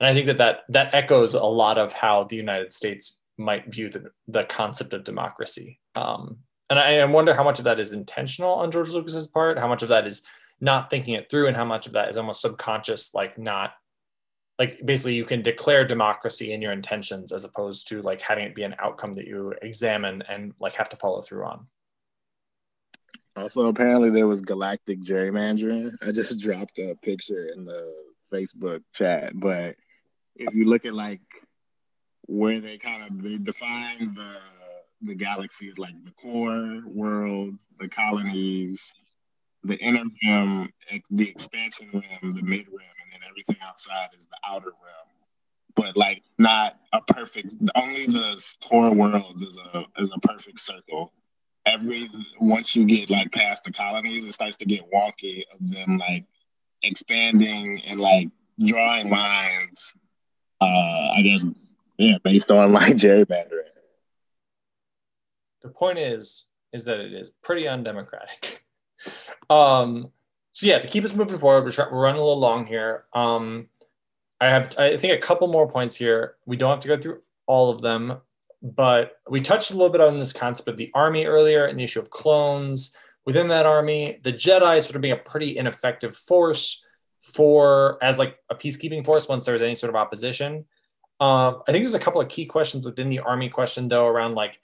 And i think that that, that echoes a lot of how the united states might view the, the concept of democracy um, and I, I wonder how much of that is intentional on george lucas's part how much of that is not thinking it through and how much of that is almost subconscious like not like basically you can declare democracy in your intentions as opposed to like having it be an outcome that you examine and like have to follow through on Also, apparently there was galactic gerrymandering. I just dropped a picture in the Facebook chat, but if you look at like where they kind of they define the the galaxies like the core worlds, the colonies, the inner rim, the expansion rim, the mid rim, and then everything outside is the outer rim. But like not a perfect. Only the core worlds is a is a perfect circle. Every once you get like past the colonies, it starts to get wonky of them like expanding and like drawing lines. Uh, I guess yeah, based on like gerrymandering. The point is, is that it is pretty undemocratic. um, so yeah, to keep us moving forward, we're, try- we're running a little long here. Um, I have, I think, a couple more points here. We don't have to go through all of them, but we touched a little bit on this concept of the army earlier and the issue of clones within that army. The Jedi sort of being a pretty ineffective force for as like a peacekeeping force once there's any sort of opposition. Um, I think there's a couple of key questions within the army question though around like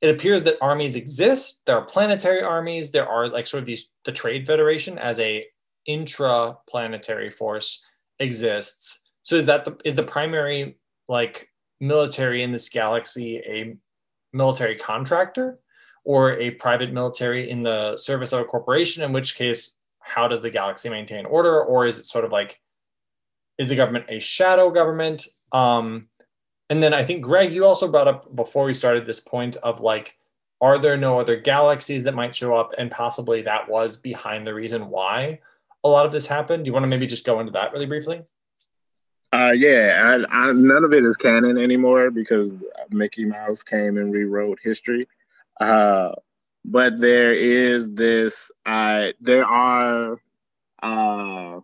it appears that armies exist. There are planetary armies. There are like sort of these the Trade Federation as a intra-planetary force exists. So is that the is the primary like military in this galaxy a military contractor or a private military in the service of a corporation? In which case, how does the galaxy maintain order, or is it sort of like is the government a shadow government? Um, and then I think, Greg, you also brought up before we started this point of like, are there no other galaxies that might show up? And possibly that was behind the reason why a lot of this happened. Do you want to maybe just go into that really briefly? Uh, yeah, I, I, none of it is canon anymore because Mickey Mouse came and rewrote history. Uh, but there is this. Uh, there are uh,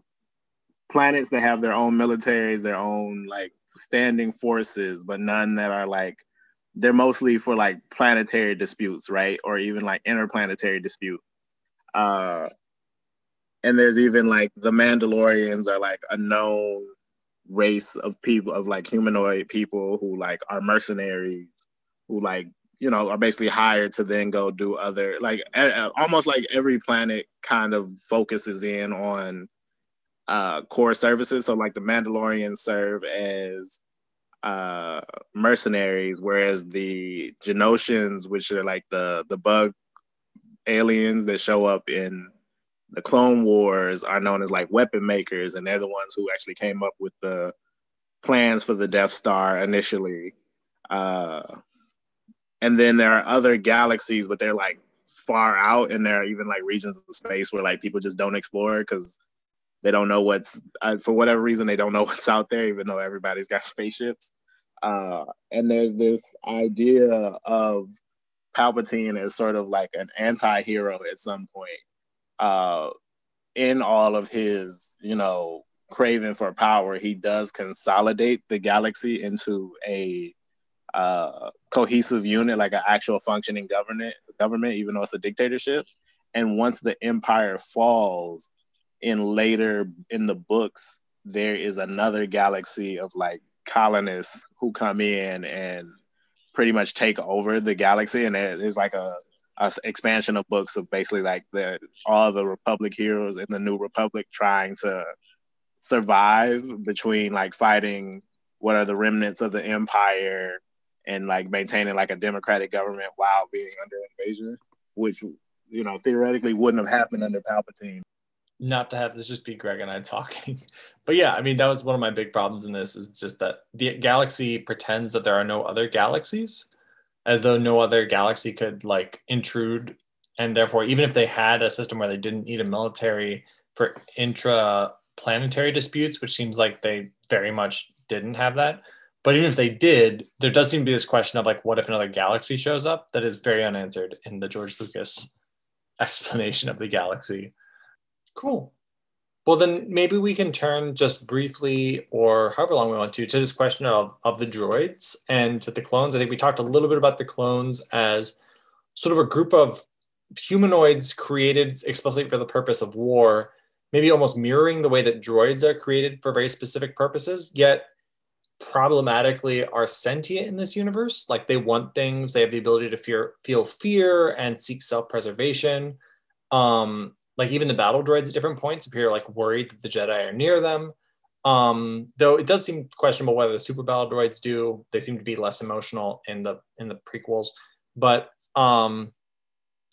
planets that have their own militaries, their own like standing forces, but none that are like they're mostly for like planetary disputes, right? Or even like interplanetary dispute. Uh and there's even like the Mandalorians are like a known race of people of like humanoid people who like are mercenaries who like you know are basically hired to then go do other like almost like every planet kind of focuses in on uh, core services. So like the Mandalorians serve as uh, mercenaries, whereas the Geonosians, which are like the the bug aliens that show up in the Clone Wars, are known as like weapon makers, and they're the ones who actually came up with the plans for the Death Star initially. Uh, and then there are other galaxies, but they're like far out, and there are even like regions of space where like people just don't explore because they don't know what's uh, for whatever reason they don't know what's out there, even though everybody's got spaceships. Uh, and there's this idea of Palpatine as sort of like an anti-hero at some point. Uh, in all of his, you know, craving for power, he does consolidate the galaxy into a uh, cohesive unit, like an actual functioning government, government, even though it's a dictatorship. And once the empire falls, in later in the books there is another galaxy of like colonists who come in and pretty much take over the galaxy. And there's like a, a expansion of books of basically like the all the republic heroes in the new republic trying to survive between like fighting what are the remnants of the empire and like maintaining like a democratic government while being under invasion which you know theoretically wouldn't have happened under palpatine not to have this just be Greg and I talking. But yeah, I mean, that was one of my big problems in this is just that the galaxy pretends that there are no other galaxies, as though no other galaxy could like intrude. And therefore, even if they had a system where they didn't need a military for intra planetary disputes, which seems like they very much didn't have that. But even if they did, there does seem to be this question of like, what if another galaxy shows up that is very unanswered in the George Lucas explanation of the galaxy. Cool. Well, then maybe we can turn just briefly, or however long we want to, to this question of, of the droids and to the clones. I think we talked a little bit about the clones as sort of a group of humanoids created explicitly for the purpose of war, maybe almost mirroring the way that droids are created for very specific purposes, yet problematically are sentient in this universe. Like they want things, they have the ability to fear, feel fear and seek self preservation Um, like even the battle droids at different points appear like worried that the Jedi are near them. Um, though it does seem questionable whether the super battle droids do. They seem to be less emotional in the in the prequels, but um,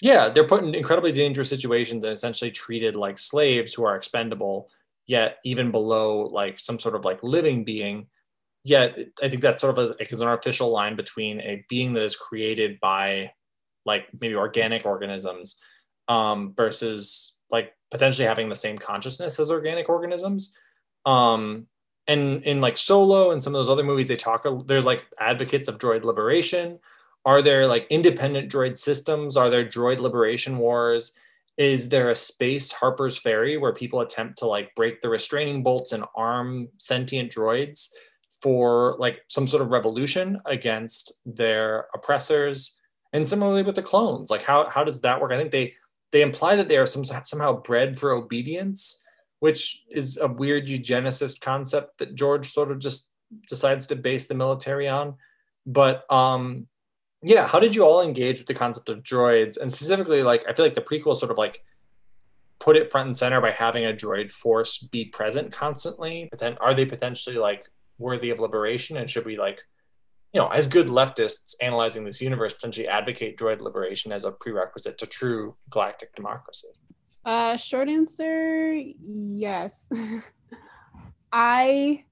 yeah, they're put in incredibly dangerous situations and essentially treated like slaves who are expendable, yet even below like some sort of like living being. Yet I think that's sort of a, is an artificial line between a being that is created by like maybe organic organisms um, versus like potentially having the same consciousness as organic organisms. Um, and in like Solo and some of those other movies, they talk. There's like advocates of droid liberation. Are there like independent droid systems? Are there droid liberation wars? Is there a space Harper's Ferry where people attempt to like break the restraining bolts and arm sentient droids for like some sort of revolution against their oppressors? And similarly with the clones, like how how does that work? I think they they imply that they are some, somehow bred for obedience, which is a weird eugenicist concept that George sort of just decides to base the military on. But um, yeah, how did you all engage with the concept of droids? And specifically, like, I feel like the prequel sort of like put it front and center by having a droid force be present constantly. But then are they potentially like worthy of liberation? And should we like you know, as good leftists analyzing this universe potentially advocate droid liberation as a prerequisite to true galactic democracy? Uh, short answer, yes. I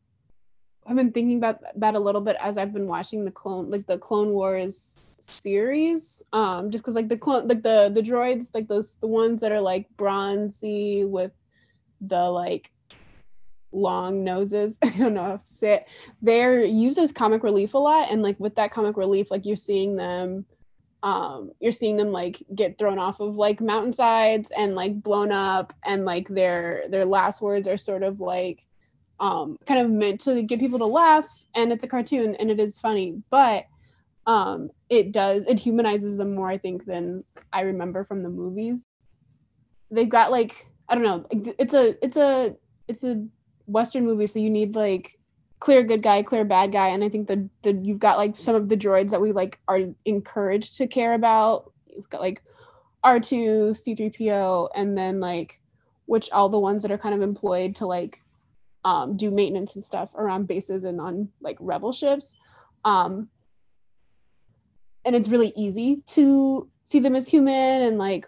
have been thinking about that a little bit as I've been watching the clone, like the Clone Wars series. Um, just because like the clone, like the the droids, like those the ones that are like bronzy with the like long noses. I don't know how to say it. They're used as comic relief a lot. And like with that comic relief, like you're seeing them um you're seeing them like get thrown off of like mountainsides and like blown up and like their their last words are sort of like um kind of meant to get people to laugh and it's a cartoon and it is funny but um it does it humanizes them more i think than i remember from the movies they've got like i don't know it's a it's a it's a Western movies, so you need like clear good guy, clear bad guy, and I think that the you've got like some of the droids that we like are encouraged to care about. You've got like R2, C3PO, and then like which all the ones that are kind of employed to like um, do maintenance and stuff around bases and on like rebel ships. Um, and it's really easy to see them as human and like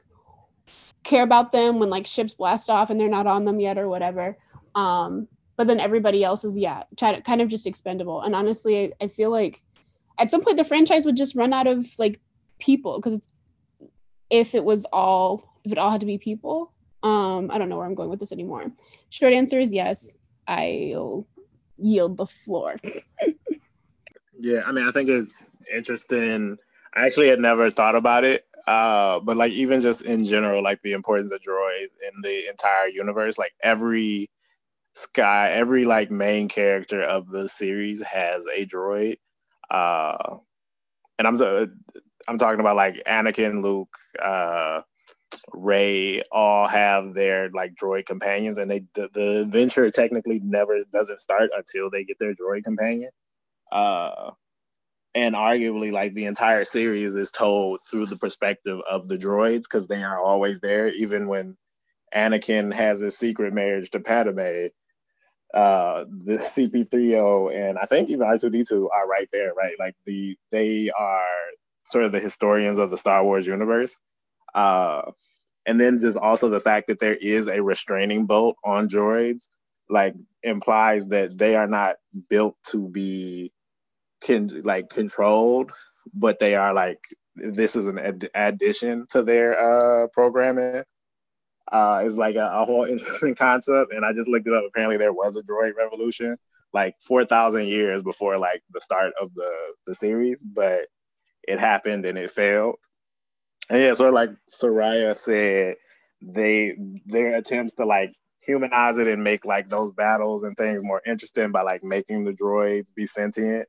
care about them when like ships blast off and they're not on them yet or whatever. Um, but then everybody else is yeah kind of just expendable. And honestly I, I feel like at some point the franchise would just run out of like people because if it was all if it all had to be people um i don't know where i'm going with this anymore. Short answer is yes i'll yield the floor. Yeah i mean i think it's interesting. I actually had never thought about it uh but like even just in general like the importance of droids in the entire universe like every Sky, every like main character of the series has a droid. Uh, and I'm uh, I'm talking about like Anakin, Luke, uh, Rey, all have their like droid companions, and they the, the adventure technically never doesn't start until they get their droid companion. Uh, and arguably, like the entire series is told through the perspective of the droids because they are always there, even when Anakin has his secret marriage to Padme uh, the CP3O and I think even R2D2 are right there, right? Like the they are sort of the historians of the Star Wars universe. Uh, and then just also the fact that there is a restraining bolt on droids, like implies that they are not built to be can like controlled, but they are like this is an ad- addition to their uh, programming uh, is like a, a, whole interesting concept. And I just looked it up. Apparently, there was a droid revolution like 4,000 years before like the start of the, the series, but it happened and it failed. And yeah, sort of like Soraya said, they their attempts to like humanize it and make like those battles and things more interesting by like making the droids be sentient,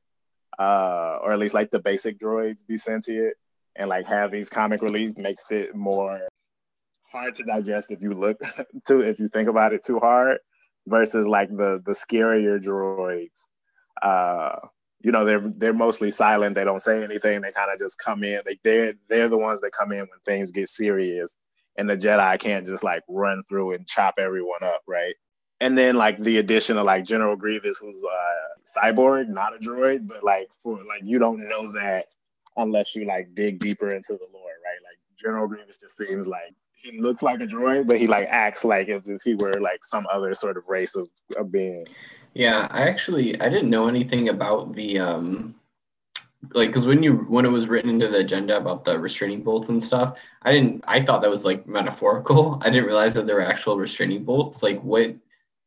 uh, or at least like the basic droids be sentient, and like have these comic relief makes it more hard to digest if you look to if you think about it too hard versus like the the scarier droids uh you know they're they're mostly silent they don't say anything they kind of just come in like they're they're the ones that come in when things get serious and the Jedi can't just like run through and chop everyone up, right? And then like the addition of like General Grievous, who's uh, cyborg, not a droid, but like for like you don't know that unless you like dig deeper into the lore, right? Like General Grievous just seems like he looks like a droid, but he like acts like if, if he were like some other sort of race of, of being. Yeah, I actually I didn't know anything about the um like because when you when it was written into the agenda about the restraining bolts and stuff, I didn't I thought that was like metaphorical. I didn't realize that there were actual restraining bolts. Like what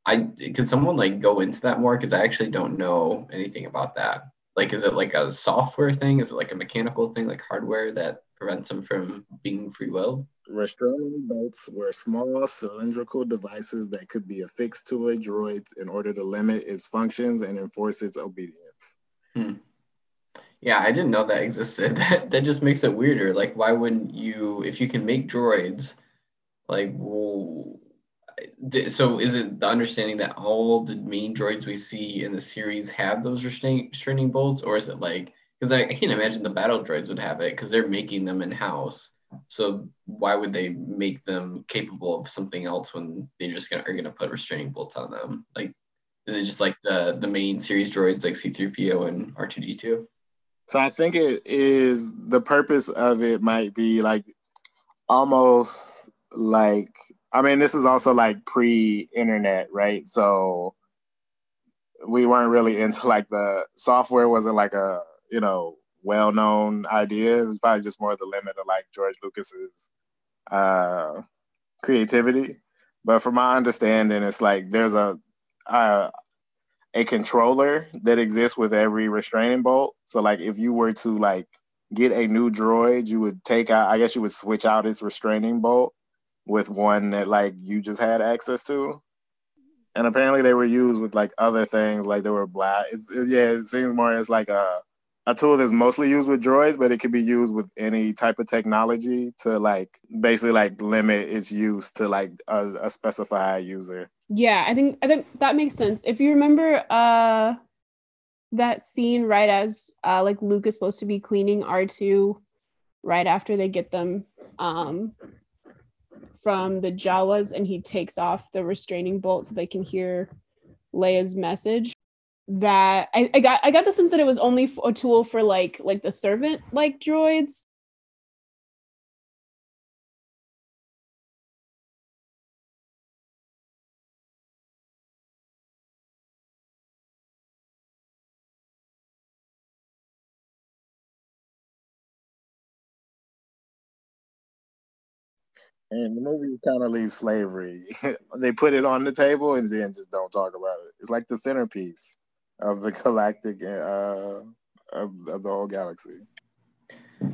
I could someone like go into that more because I actually don't know anything about that. Like is it like a software thing? Is it like a mechanical thing, like hardware that prevents them from being free will? Restraining bolts were small cylindrical devices that could be affixed to a droid in order to limit its functions and enforce its obedience. Hmm. Yeah, I didn't know that existed. That that just makes it weirder. Like, why wouldn't you, if you can make droids, like, well, so is it the understanding that all the main droids we see in the series have those restraining restraining bolts, or is it like, because I, I can't imagine the battle droids would have it because they're making them in house. So why would they make them capable of something else when they just gonna, are gonna put restraining bolts on them? Like, is it just like the the main series droids like C3PO and R2D2? So I think it is the purpose of it might be like almost like I mean this is also like pre-internet, right? So we weren't really into like the software wasn't like a, you know, well-known idea. It was probably just more the limit of like George Lucas's uh creativity. But from my understanding, it's like there's a uh, a controller that exists with every restraining bolt. So like if you were to like get a new droid, you would take out I guess you would switch out its restraining bolt with one that like you just had access to. And apparently they were used with like other things, like they were black. It's, it, yeah, it seems more as like a a tool that's mostly used with droids, but it could be used with any type of technology to like basically like limit its use to like a, a specified user. Yeah, I think I think that makes sense. If you remember uh that scene right as uh like Luke is supposed to be cleaning R2 right after they get them um from the Jawas and he takes off the restraining bolt so they can hear Leia's message that I, I got I got the sense that it was only a tool for like like the servant like droids. And the movie kind of leaves slavery. they put it on the table and then just don't talk about it. It's like the centerpiece of the galactic uh of, of the whole galaxy.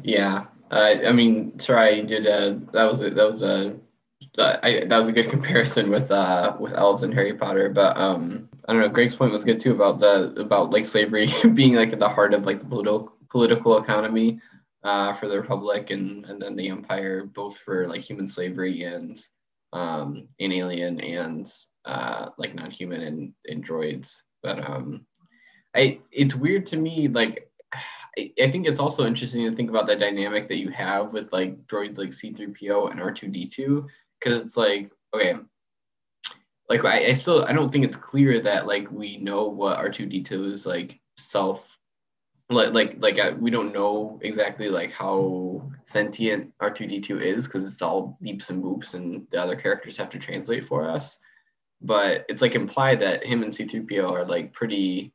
Yeah, uh, I mean, sorry, did uh, that was a, that was a I, that was a good comparison with uh with elves and Harry Potter, but um I don't know. Greg's point was good too about the about like slavery being like at the heart of like the political political economy uh, for the Republic and and then the Empire, both for like human slavery and um in alien and uh like non-human and, and droids. But um I it's weird to me like I, I think it's also interesting to think about the dynamic that you have with like droids like C3PO and R2D2 because it's like okay. Like I, I still I don't think it's clear that like we know what R2D2 is like self like like like I, we don't know exactly like how sentient R2D2 is because it's all beeps and boops and the other characters have to translate for us. But it's like implied that him and C3PO are like pretty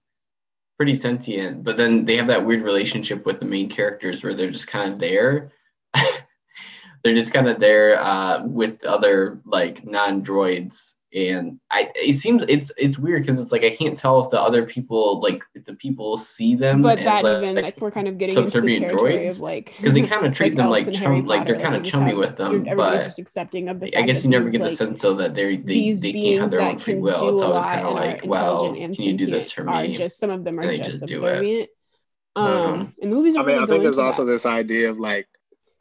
pretty sentient, but then they have that weird relationship with the main characters where they're just kind of there. they're just kind of there uh, with other like non-droids and I it seems it's it's weird because it's like I can't tell if the other people like if the people see them. But that like, even like we're kind of getting into the territory droids, of like because they kind of treat like them like chum, like they're kind of chummy with them. But just accepting of the. I guess you never get the sense though that they're they, they can't have their own free will. It's always kind of like, well, can you do this for me? Just some of them are just, subservient. Um, mm-hmm. and movies. I mean, I think there's also this idea of like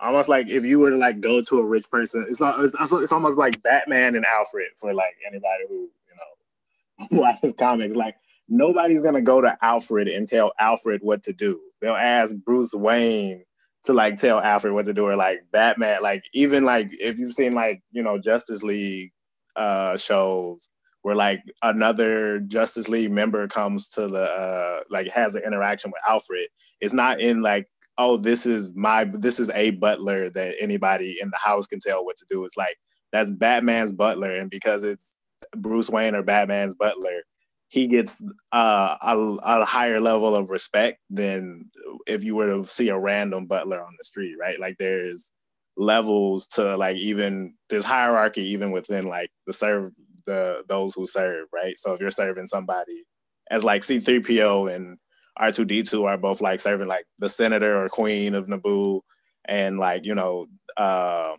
almost like if you were to like go to a rich person, it's not. It's, it's almost like Batman and Alfred for like anybody who you know watches comics. Like nobody's gonna go to Alfred and tell Alfred what to do. They'll ask Bruce Wayne to like tell Alfred what to do or like Batman. Like even like if you've seen like you know Justice League uh shows where like another Justice League member comes to the uh like has an interaction with Alfred. It's not in like oh this is my this is a butler that anybody in the house can tell what to do. It's like that's Batman's butler, and because it's Bruce Wayne or Batman's butler, he gets uh, a, a higher level of respect than if you were to see a random butler on the street, right? Like there's levels to like even there's hierarchy even within like the serve the those who serve, right? So if you're serving somebody as like C3PO and R2D2 are both like serving like the senator or queen of Naboo and like, you know, uh,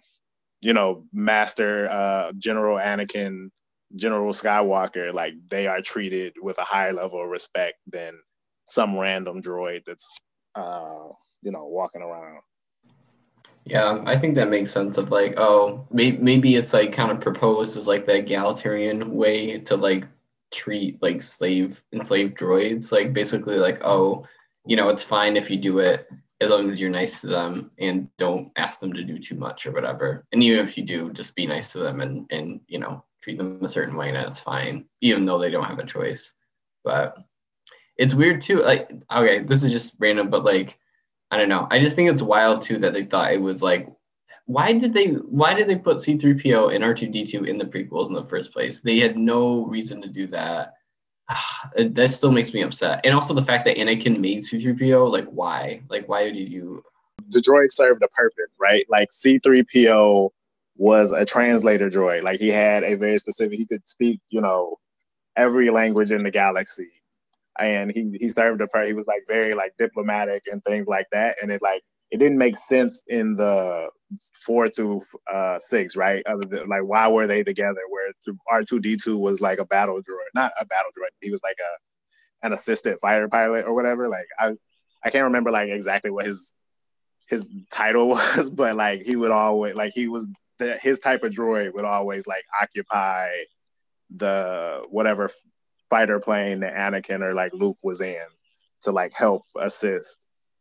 you know, Master uh General Anakin General Skywalker, like they are treated with a higher level of respect than some random droid that's uh, you know, walking around. Yeah, I think that makes sense of like, oh, maybe, maybe it's like kind of proposed as like the egalitarian way to like treat like slave enslaved droids. Like basically like, oh, you know, it's fine if you do it as long as you're nice to them and don't ask them to do too much or whatever. And even if you do, just be nice to them and and you know, treat them a certain way and it's fine, even though they don't have a choice. But it's weird too. Like, okay, this is just random, but like, I don't know. I just think it's wild too that they thought it was like, why did they why did they put C3PO and R2D2 in the prequels in the first place? They had no reason to do that. that still makes me upset. And also the fact that Anakin made C3PO, like why? Like why did you the droid served a purpose, right? Like C3PO was a translator droid. Like he had a very specific, he could speak, you know, every language in the galaxy. And he he served a part. He was like very like diplomatic and things like that. And it like it didn't make sense in the four through uh, six, right? Than like why were they together? Where R two D two was like a battle droid, not a battle droid. He was like a an assistant fighter pilot or whatever. Like I I can't remember like exactly what his his title was, but like he would always like he was his type of droid would always like occupy the whatever fighter plane that Anakin or like Luke was in to like help assist,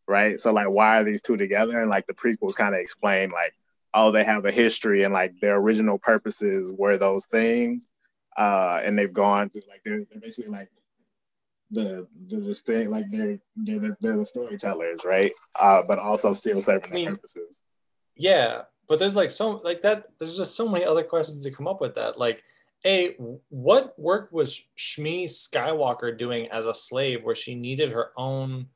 right? So like why are these two together? And like the prequels kind of explain like oh they have a history and like their original purposes were those things, uh, and they've gone through like they're, they're basically like the the, the thing like they're they're the, they're the storytellers, right? Uh, but also still serving I mean, their purposes. Yeah, but there's like so like that there's just so many other questions to come up with that like a what work was shmi skywalker doing as a slave where she needed her own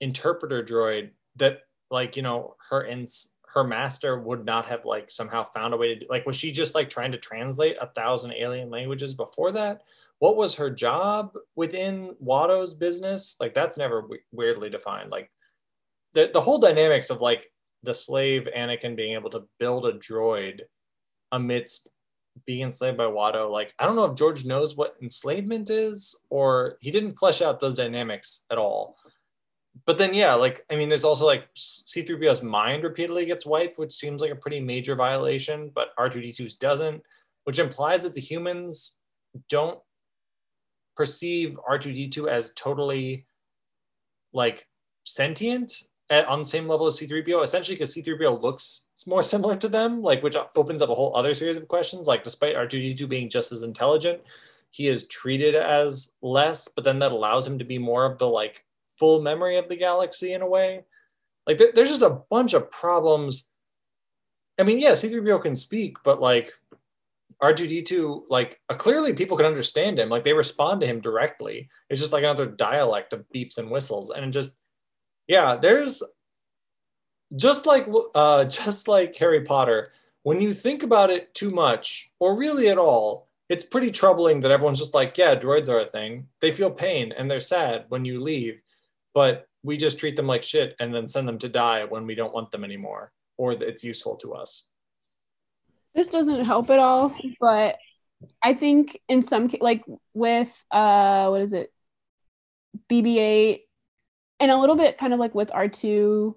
interpreter droid that like you know her and her master would not have like somehow found a way to do like was she just like trying to translate a thousand alien languages before that what was her job within watto's business like that's never w- weirdly defined like the, the whole dynamics of like the slave Anakin being able to build a droid amidst being enslaved by Watto. Like, I don't know if George knows what enslavement is, or he didn't flesh out those dynamics at all. But then, yeah, like, I mean, there's also like C3PO's mind repeatedly gets wiped, which seems like a pretty major violation, but R2D2's doesn't, which implies that the humans don't perceive R2D2 as totally like sentient at, on the same level as C3PO, essentially because C3PO looks more similar to them, like which opens up a whole other series of questions. Like despite R2D2 being just as intelligent, he is treated as less, but then that allows him to be more of the like full memory of the galaxy in a way. Like there, there's just a bunch of problems. I mean, yeah, C3PO can speak, but like R2D2, like uh, clearly people can understand him. Like they respond to him directly. It's just like another dialect of beeps and whistles. And just yeah there's just like uh just like harry potter when you think about it too much or really at all it's pretty troubling that everyone's just like yeah droids are a thing they feel pain and they're sad when you leave but we just treat them like shit and then send them to die when we don't want them anymore or it's useful to us this doesn't help at all but i think in some like with uh what is it bb8 and a little bit kind of like with R2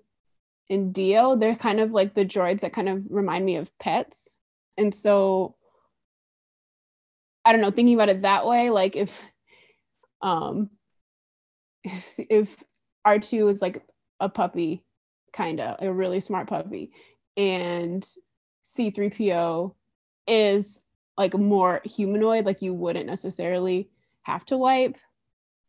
and D-O they're kind of like the droids that kind of remind me of pets. And so I don't know, thinking about it that way, like if um if, if R2 is like a puppy kind of a really smart puppy, and C3PO is like more humanoid, like you wouldn't necessarily have to wipe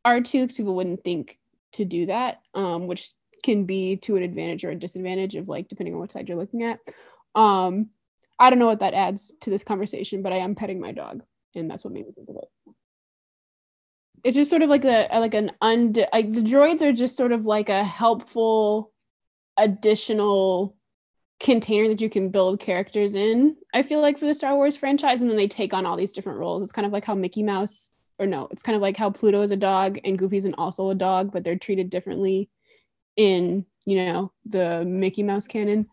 R2 because people wouldn't think to do that, um, which can be to an advantage or a disadvantage of like depending on what side you're looking at. Um, I don't know what that adds to this conversation, but I am petting my dog, and that's what made me think of it. It's just sort of like a like an und like the droids are just sort of like a helpful additional container that you can build characters in. I feel like for the Star Wars franchise, and then they take on all these different roles. It's kind of like how Mickey Mouse, or no, it's kind of like how Pluto is a dog and Goofy's an also a dog, but they're treated differently in you know the Mickey Mouse canon.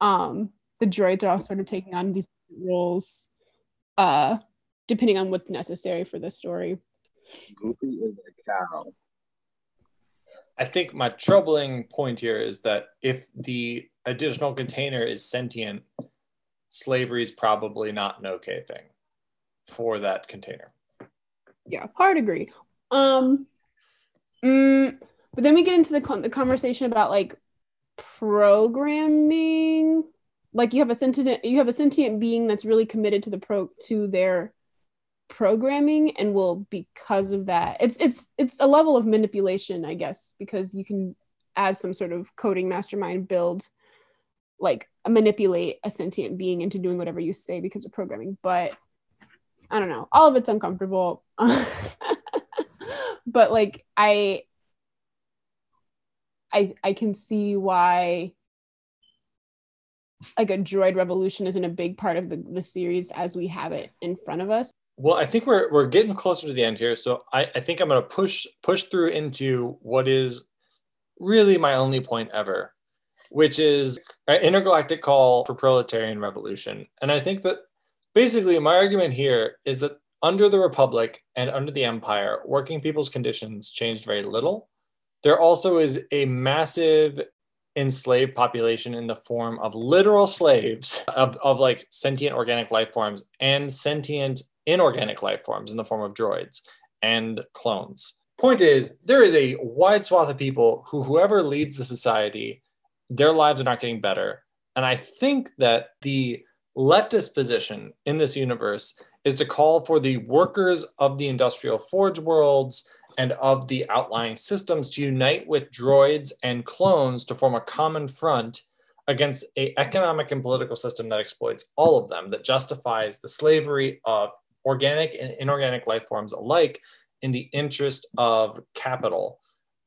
Um, the droids are all sort of taking on these roles, uh, depending on what's necessary for the story. Goofy is a cow. I think my troubling point here is that if the additional container is sentient, slavery is probably not an okay thing for that container. Yeah, hard agree. Um, mm, but then we get into the, con- the conversation about like programming. Like you have a sentient, you have a sentient being that's really committed to the pro to their programming and will because of that it's it's it's a level of manipulation i guess because you can as some sort of coding mastermind build like manipulate a sentient being into doing whatever you say because of programming. But i don't know all of it's uncomfortable. But like i i i can see why like a droid revolution isn't a big part of the, the series as we have it in front of us well, I think we're we're getting closer to the end here, so I, I think I'm going to push push through into what is really my only point ever, which is an intergalactic call for proletarian revolution. And I think that basically my argument here is that under the Republic and under the Empire, working people's conditions changed very little. There also is a massive enslaved population in the form of literal slaves of, of like sentient organic life forms and sentient inorganic life forms in the form of droids and clones. Point is, there is a wide swath of people who, whoever leads the society, their lives are not getting better. And I think that the leftist position in this universe is to call for the workers of the industrial forge worlds and of the outlying systems to unite with droids and clones to form a common front against a economic and political system that exploits all of them that justifies the slavery of organic and inorganic life forms alike in the interest of capital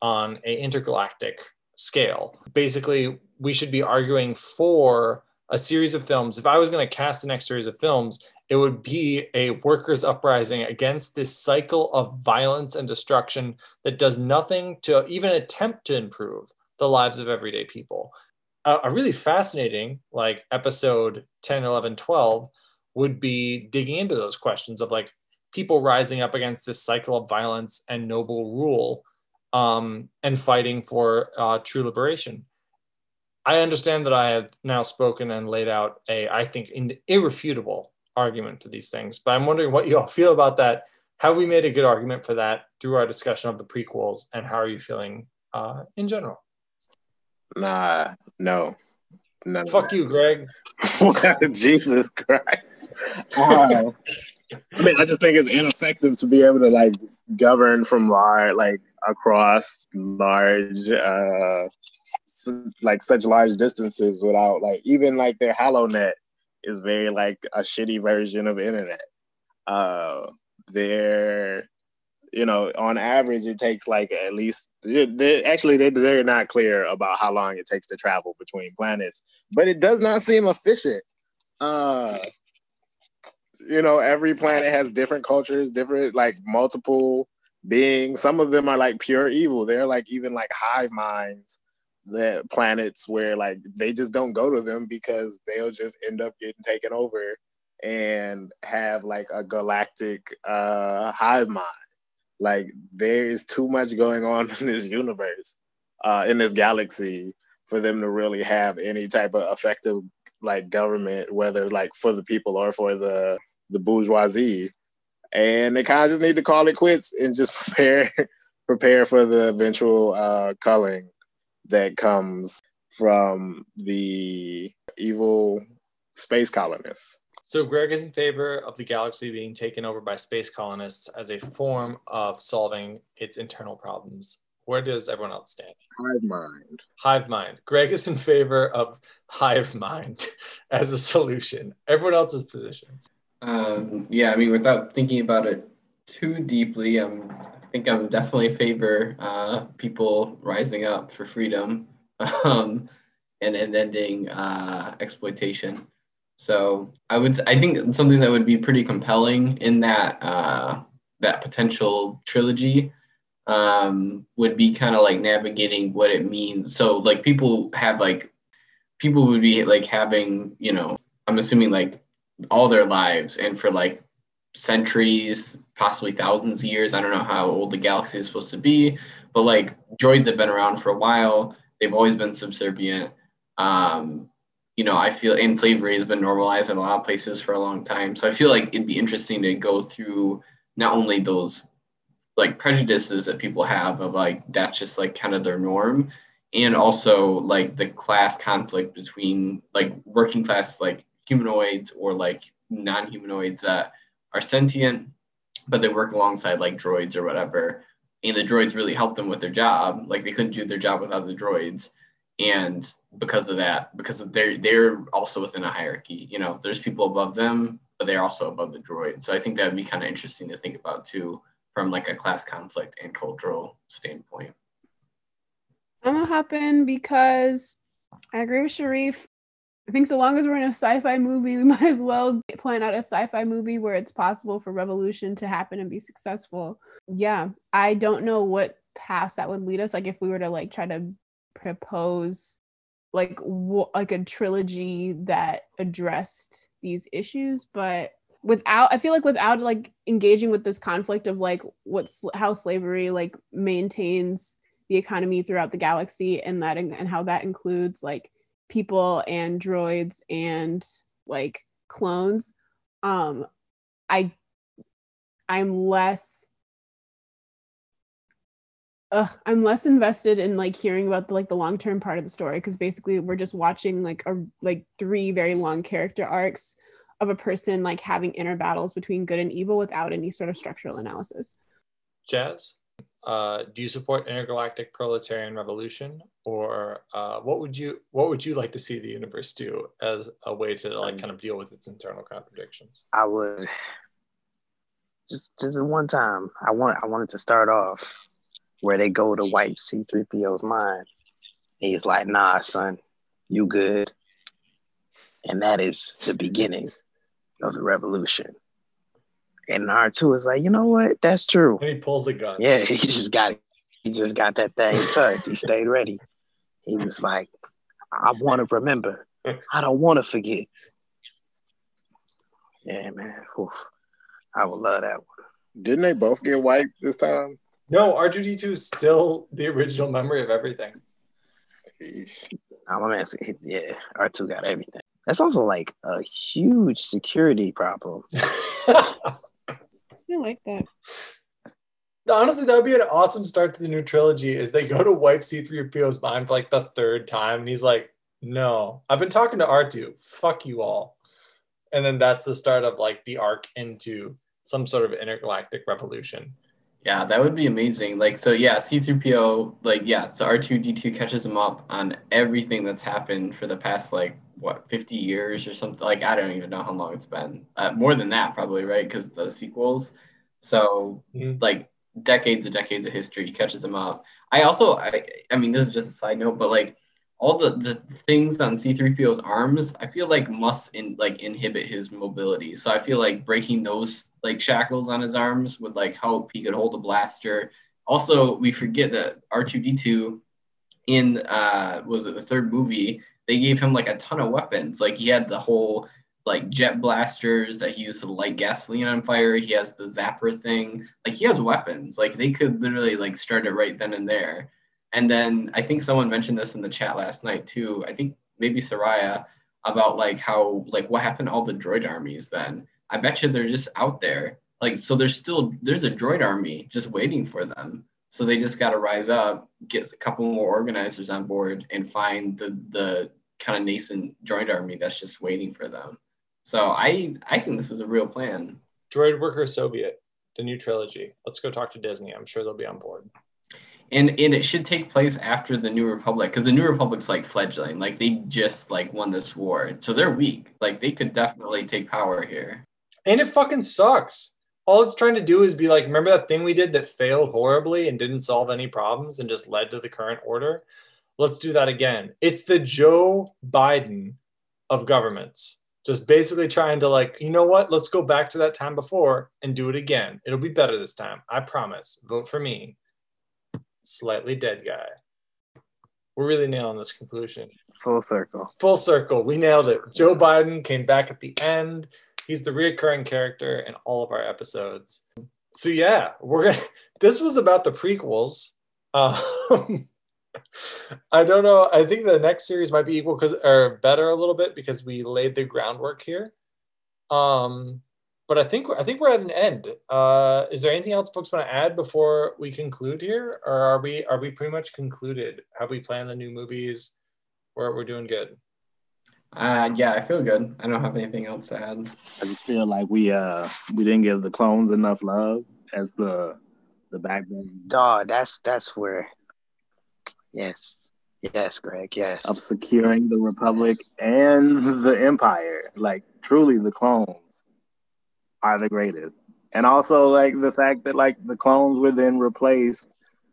on an intergalactic scale. Basically, we should be arguing for a series of films. If I was going to cast the next series of films, it would be a workers' uprising against this cycle of violence and destruction that does nothing to even attempt to improve the lives of everyday people. A, really fascinating, like episode 10, 11, 12, would be digging into those questions of like people rising up against this cycle of violence and noble rule um, and fighting for uh, true liberation. I understand that I have now spoken and laid out a, I think, irrefutable argument for these things, but I'm wondering what you all feel about that. Have we made a good argument for that through our discussion of the prequels, and how are you feeling uh, in general? Nah, no. None Fuck you, Greg. Jesus Christ. I mean, I just think it's ineffective to be able to like govern from large, like across large, uh, like such large distances without like even like their HoloNet is very like a shitty version of internet. Uh, their, you know, on average, it takes like at least. They, actually, they they're not clear about how long it takes to travel between planets, but it does not seem efficient. Uh, you know, every planet has different cultures, different like multiple beings. Some of them are like pure evil. They're like even like hive minds the planets where like they just don't go to them because they'll just end up getting taken over and have like a galactic uh hive mind like there is too much going on in this universe uh in this galaxy for them to really have any type of effective like government whether like for the people or for the the bourgeoisie, and they kind of just need to call it quits and just prepare prepare for the eventual uh, culling that comes from the evil space colonists. So Greg is in favor of the galaxy being taken over by space colonists as a form of solving its internal problems. Where does everyone else stand? Hive mind. Hive mind. Greg is in favor of hive mind as a solution. Everyone else's positions. Um, yeah, I mean, without thinking about it too deeply, um, I think I'm definitely favor uh, people rising up for freedom um, and, and ending uh, exploitation. So I would, I think something that would be pretty compelling in that uh, that potential trilogy um, would be kind of like navigating what it means. So like people have like people would be like having you know I'm assuming like all their lives and for like centuries, possibly thousands of years. I don't know how old the galaxy is supposed to be, but like droids have been around for a while. They've always been subservient. Um, you know, I feel and slavery has been normalized in a lot of places for a long time. So I feel like it'd be interesting to go through not only those like prejudices that people have of like that's just like kind of their norm and also like the class conflict between like working class like humanoids or like non-humanoids that are sentient but they work alongside like droids or whatever. And the droids really help them with their job. Like they couldn't do their job without the droids. And because of that because of they're they're also within a hierarchy. You know there's people above them but they're also above the droids. So i think that would be kind of interesting to think about too from like a class conflict and cultural standpoint. I'm gonna hop in because I agree with Sharif. I think so long as we're in a sci-fi movie, we might as well plan out a sci-fi movie where it's possible for revolution to happen and be successful. Yeah, I don't know what paths that would lead us. Like if we were to like try to propose like w- like a trilogy that addressed these issues, but without I feel like without like engaging with this conflict of like what's how slavery like maintains the economy throughout the galaxy and that and how that includes like people and droids and like clones um i i'm less uh, i'm less invested in like hearing about the like the long-term part of the story because basically we're just watching like a like three very long character arcs of a person like having inner battles between good and evil without any sort of structural analysis. Jazz, uh, do you support intergalactic proletarian revolution, or uh, what would you what would you like to see the universe do as a way to like kind of deal with its internal contradictions? I would just just the one time I want I wanted to start off where they go to wipe C3PO's mind. He's like, nah, son, you good. And that is the beginning of the revolution. And R2 is like, you know what? That's true. And he pulls a gun. Yeah, he just got he just got that thing tucked. He stayed ready. He was like, I want to remember. I don't want to forget. Yeah, man. Oof. I would love that one. Didn't they both get wiped this time? No, R2D2 is still the original memory of everything. I'm my man, yeah, R2 got everything. That's also like a huge security problem. I like that. Honestly, that would be an awesome start to the new trilogy. Is they go to wipe C3PO's mind for like the third time, and he's like, "No, I've been talking to R2. Fuck you all." And then that's the start of like the arc into some sort of intergalactic revolution. Yeah, that would be amazing. Like, so yeah, C3PO, like, yeah, so R2D2 catches him up on everything that's happened for the past, like, what, 50 years or something? Like, I don't even know how long it's been. Uh, more than that, probably, right? Because the sequels. So, Mhm. like, decades and decades of history catches him up. I also, I, I mean, this is just a side note, but like, all the, the things on C3PO's arms, I feel like must in like inhibit his mobility. So I feel like breaking those like shackles on his arms would like help. He could hold a blaster. Also, we forget that R2D2 in uh was it the third movie, they gave him like a ton of weapons. Like he had the whole like jet blasters that he used to light gasoline on fire. He has the zapper thing. Like he has weapons. Like they could literally like start it right then and there. And then I think someone mentioned this in the chat last night too. I think maybe Soraya about like how like what happened to all the droid armies then. I bet you they're just out there. Like so there's still there's a droid army just waiting for them. So they just got to rise up, get a couple more organizers on board, and find the the kind of nascent droid army that's just waiting for them. So I I think this is a real plan. Droid Worker Soviet, the new trilogy. Let's go talk to Disney. I'm sure they'll be on board. And and it should take place after the New Republic because the New Republic's like fledgling, like they just like won this war, so they're weak. Like they could definitely take power here. And it fucking sucks. All it's trying to do is be like, remember that thing we did that failed horribly and didn't solve any problems and just led to the current order? Let's do that again. It's the Joe Biden of governments. Just basically trying to like, you know what? Let's go back to that time before and do it again. It'll be better this time. I promise. Vote for me. Slightly dead guy. We're really nailing this conclusion. Full circle. Full circle. We nailed it. Joe Biden came back at the end. He's the reoccurring character in all of our episodes. So yeah, we're gonna. This was about the prequels. Um, I don't know. I think the next series might be equal because or better a little bit because we laid the groundwork here. Um, but I think I think we're at an end. Uh, is there anything else folks want to add before we conclude here, or are we are we pretty much concluded? Have we planned the new movies? We're we're doing good. Uh, yeah, I feel good. I don't have anything else to add. I just feel like we uh we didn't give the clones enough love as the the backbone Dog, that's that's where. Yes, yes, Greg. Yes. of securing the republic and the empire. Like truly, the clones are the greatest, and also like the fact that like the clones were then replaced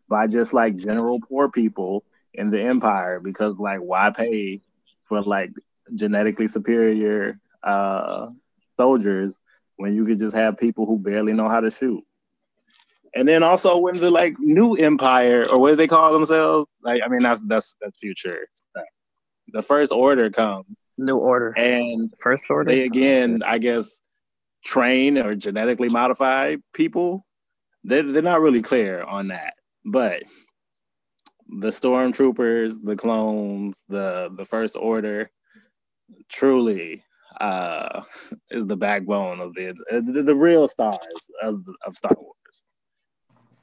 by just like general poor people in the empire because like why pay for like genetically superior uh soldiers when you could just have people who barely know how to shoot and then also when the like new empire or what do they call themselves like i mean that's that's that's future the first order comes New order. and First order. they again i guess train or genetically modify people they're, they're not really clear on that but the stormtroopers the clones the the first order truly uh is the backbone of the the, the real stars of, of star wars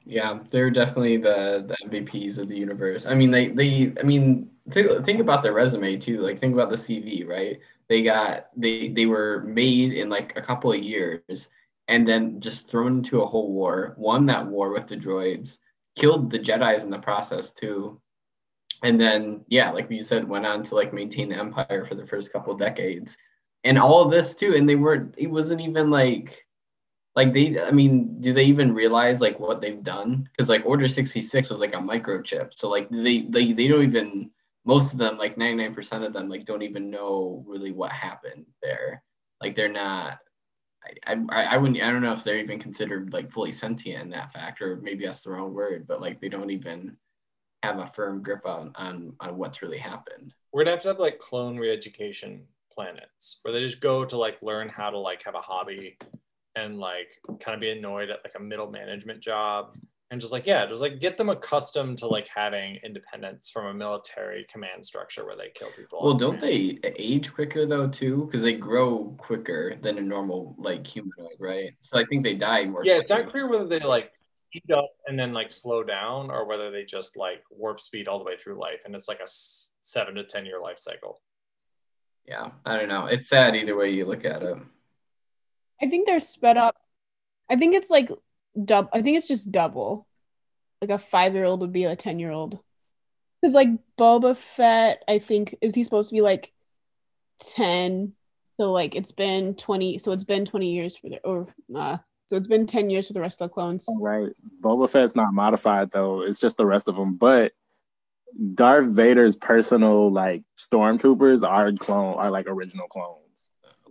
Yeah, they're definitely the the MVPs of the universe. I mean, they they I mean, think think about their resume too. Like think about the CV, right? They got they they were made in like a couple of years and then just thrown into a whole war, won that war with the droids, killed the Jedi's in the process too. And then yeah, like you said, went on to like maintain the empire for the first couple of decades. And all of this too, and they weren't it wasn't even like like they i mean do they even realize like what they've done because like order 66 was like a microchip so like they they, they don't even most of them like 99% of them like don't even know really what happened there. Like they're not I, I i wouldn't i don't know if they're even considered like fully sentient in that fact or maybe that's the wrong word but like they don't even have a firm grip on on, on what's really happened. We're gonna have to have like clone re-education planets where they just go to like learn how to like have a hobby and like kind of be annoyed at like a middle management job and just like yeah just like get them accustomed to like having independence from a military command structure where they kill people well don't command. they age quicker though too? Because they grow quicker than a normal like humanoid right? So i think they die more yeah it's not clear whether they like speed up and then like slow down or whether they just like warp speed all the way through life and it's like a seven to ten year life cycle. Yeah i don't know. It's sad either way you look at it. I think they're sped up. I think it's like dub. I think it's just double. Like a five year old would be a ten year old. Because like Boba Fett, I think is he supposed to be like ten? So like it's been twenty. So it's been twenty years for the or uh, so it's been ten years for the rest of the clones. right boba fett's not modified though it's just the rest of them but darth vader's personal like stormtroopers are clone are like original clones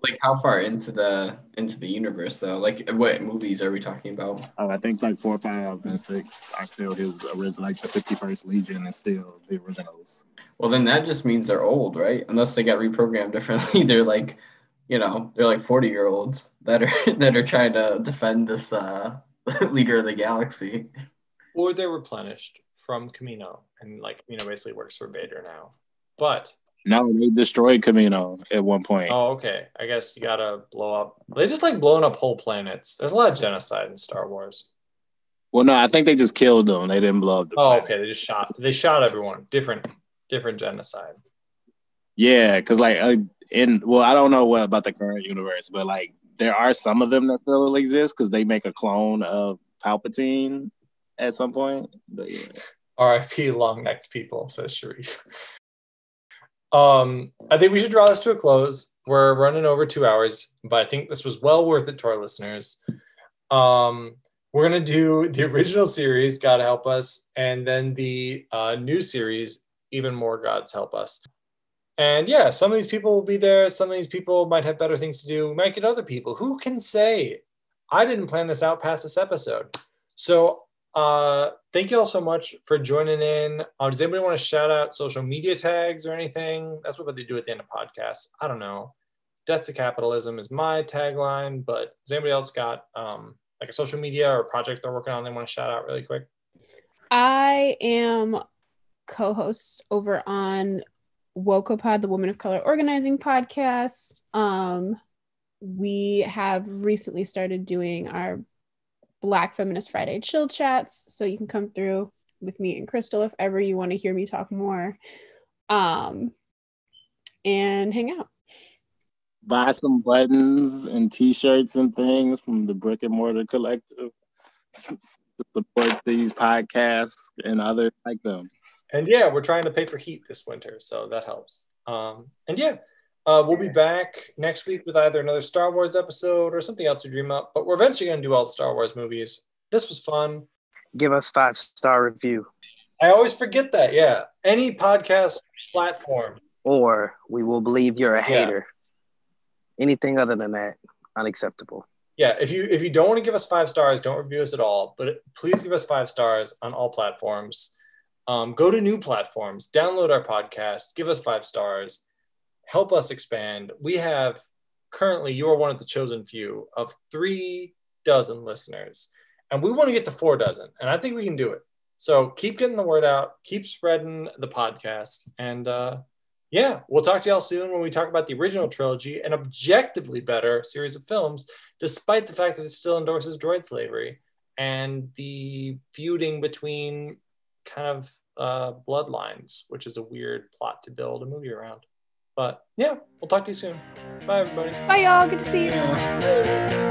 like how far into the into the universe though like what movies are we talking about Oh, I think like four, five, and six are still his original. Like the Fifty First Legion is still the originals. well then that just means they're old right unless they got reprogrammed differently they're like you know they're like 40 year olds that are that are trying to defend this uh leader of the galaxy or they're replenished from Kamino, and like Kamino basically works for Vader now. But No, they destroyed Kamino at one point. oh, okay, I guess you gotta blow up. They just like blowing up whole planets. There's a lot of genocide in Star Wars. Well, no, I think they just killed them. They didn't blow up the. Oh, planet. okay. They just shot. They shot everyone. Different, different genocide. Yeah, because like uh, in well, I don't know what about the current universe, but like there are some of them that still exist because they make a clone of Palpatine at some point. But yeah. R.I.P. Long necked people, says Sharif. Um, I think we should draw this to a close. We're running over two hours, but I think this was well worth it to our listeners. Um, we're gonna do the original series, God help us, and then the uh, new series, even more God's help us. And yeah, some of these people will be there. Some of these people might have better things to do. We might get other people. Who can say? I didn't plan this out past this episode. So uh, thank you all so much for joining in. Uh, does anybody want to shout out social media tags or anything? That's what they do at the end of podcasts. I don't know. Death to capitalism is my tagline, but does anybody else got um, like a social media or project they're working on they want to shout out really quick? I am co-host over on Wokopod, the Women of Color Organizing Podcast. Um, we have recently started doing our Black Feminist Friday chill chats, so you can come through with me and Crystal if ever you want to hear me talk more, um, and hang out. buy some buttons and t-shirts and things from the brick and mortar collective to support these podcasts and others like them And yeah, we're trying to pay for heat this winter, so that helps. Um, and yeah, uh, we'll be back next week with either another Star Wars episode or something else we dream up. But we're eventually going to do all the Star Wars movies. This was fun. Give us five star review, I always forget that. Yeah, any podcast platform. or we will believe you're a Yeah. hater. Anything other than that, unacceptable. Yeah, if you if you don't want to give us five stars, don't review us at all. But please give us five stars on all platforms. Um, go to new platforms, download our podcast, give us five stars, help us expand. We have currently you are one of the chosen few of three dozen listeners, and we want to get to four dozen, and I think we can do it. So keep getting the word out, keep spreading the podcast, and uh, yeah, we'll talk to y'all soon when we talk about the original trilogy, an objectively better series of films despite the fact that it still endorses droid slavery and the feuding between kind of uh, bloodlines, which is a weird plot to build a movie around. But yeah, we'll talk to you soon. Bye, everybody. Bye, y'all. Good to see you. Yeah.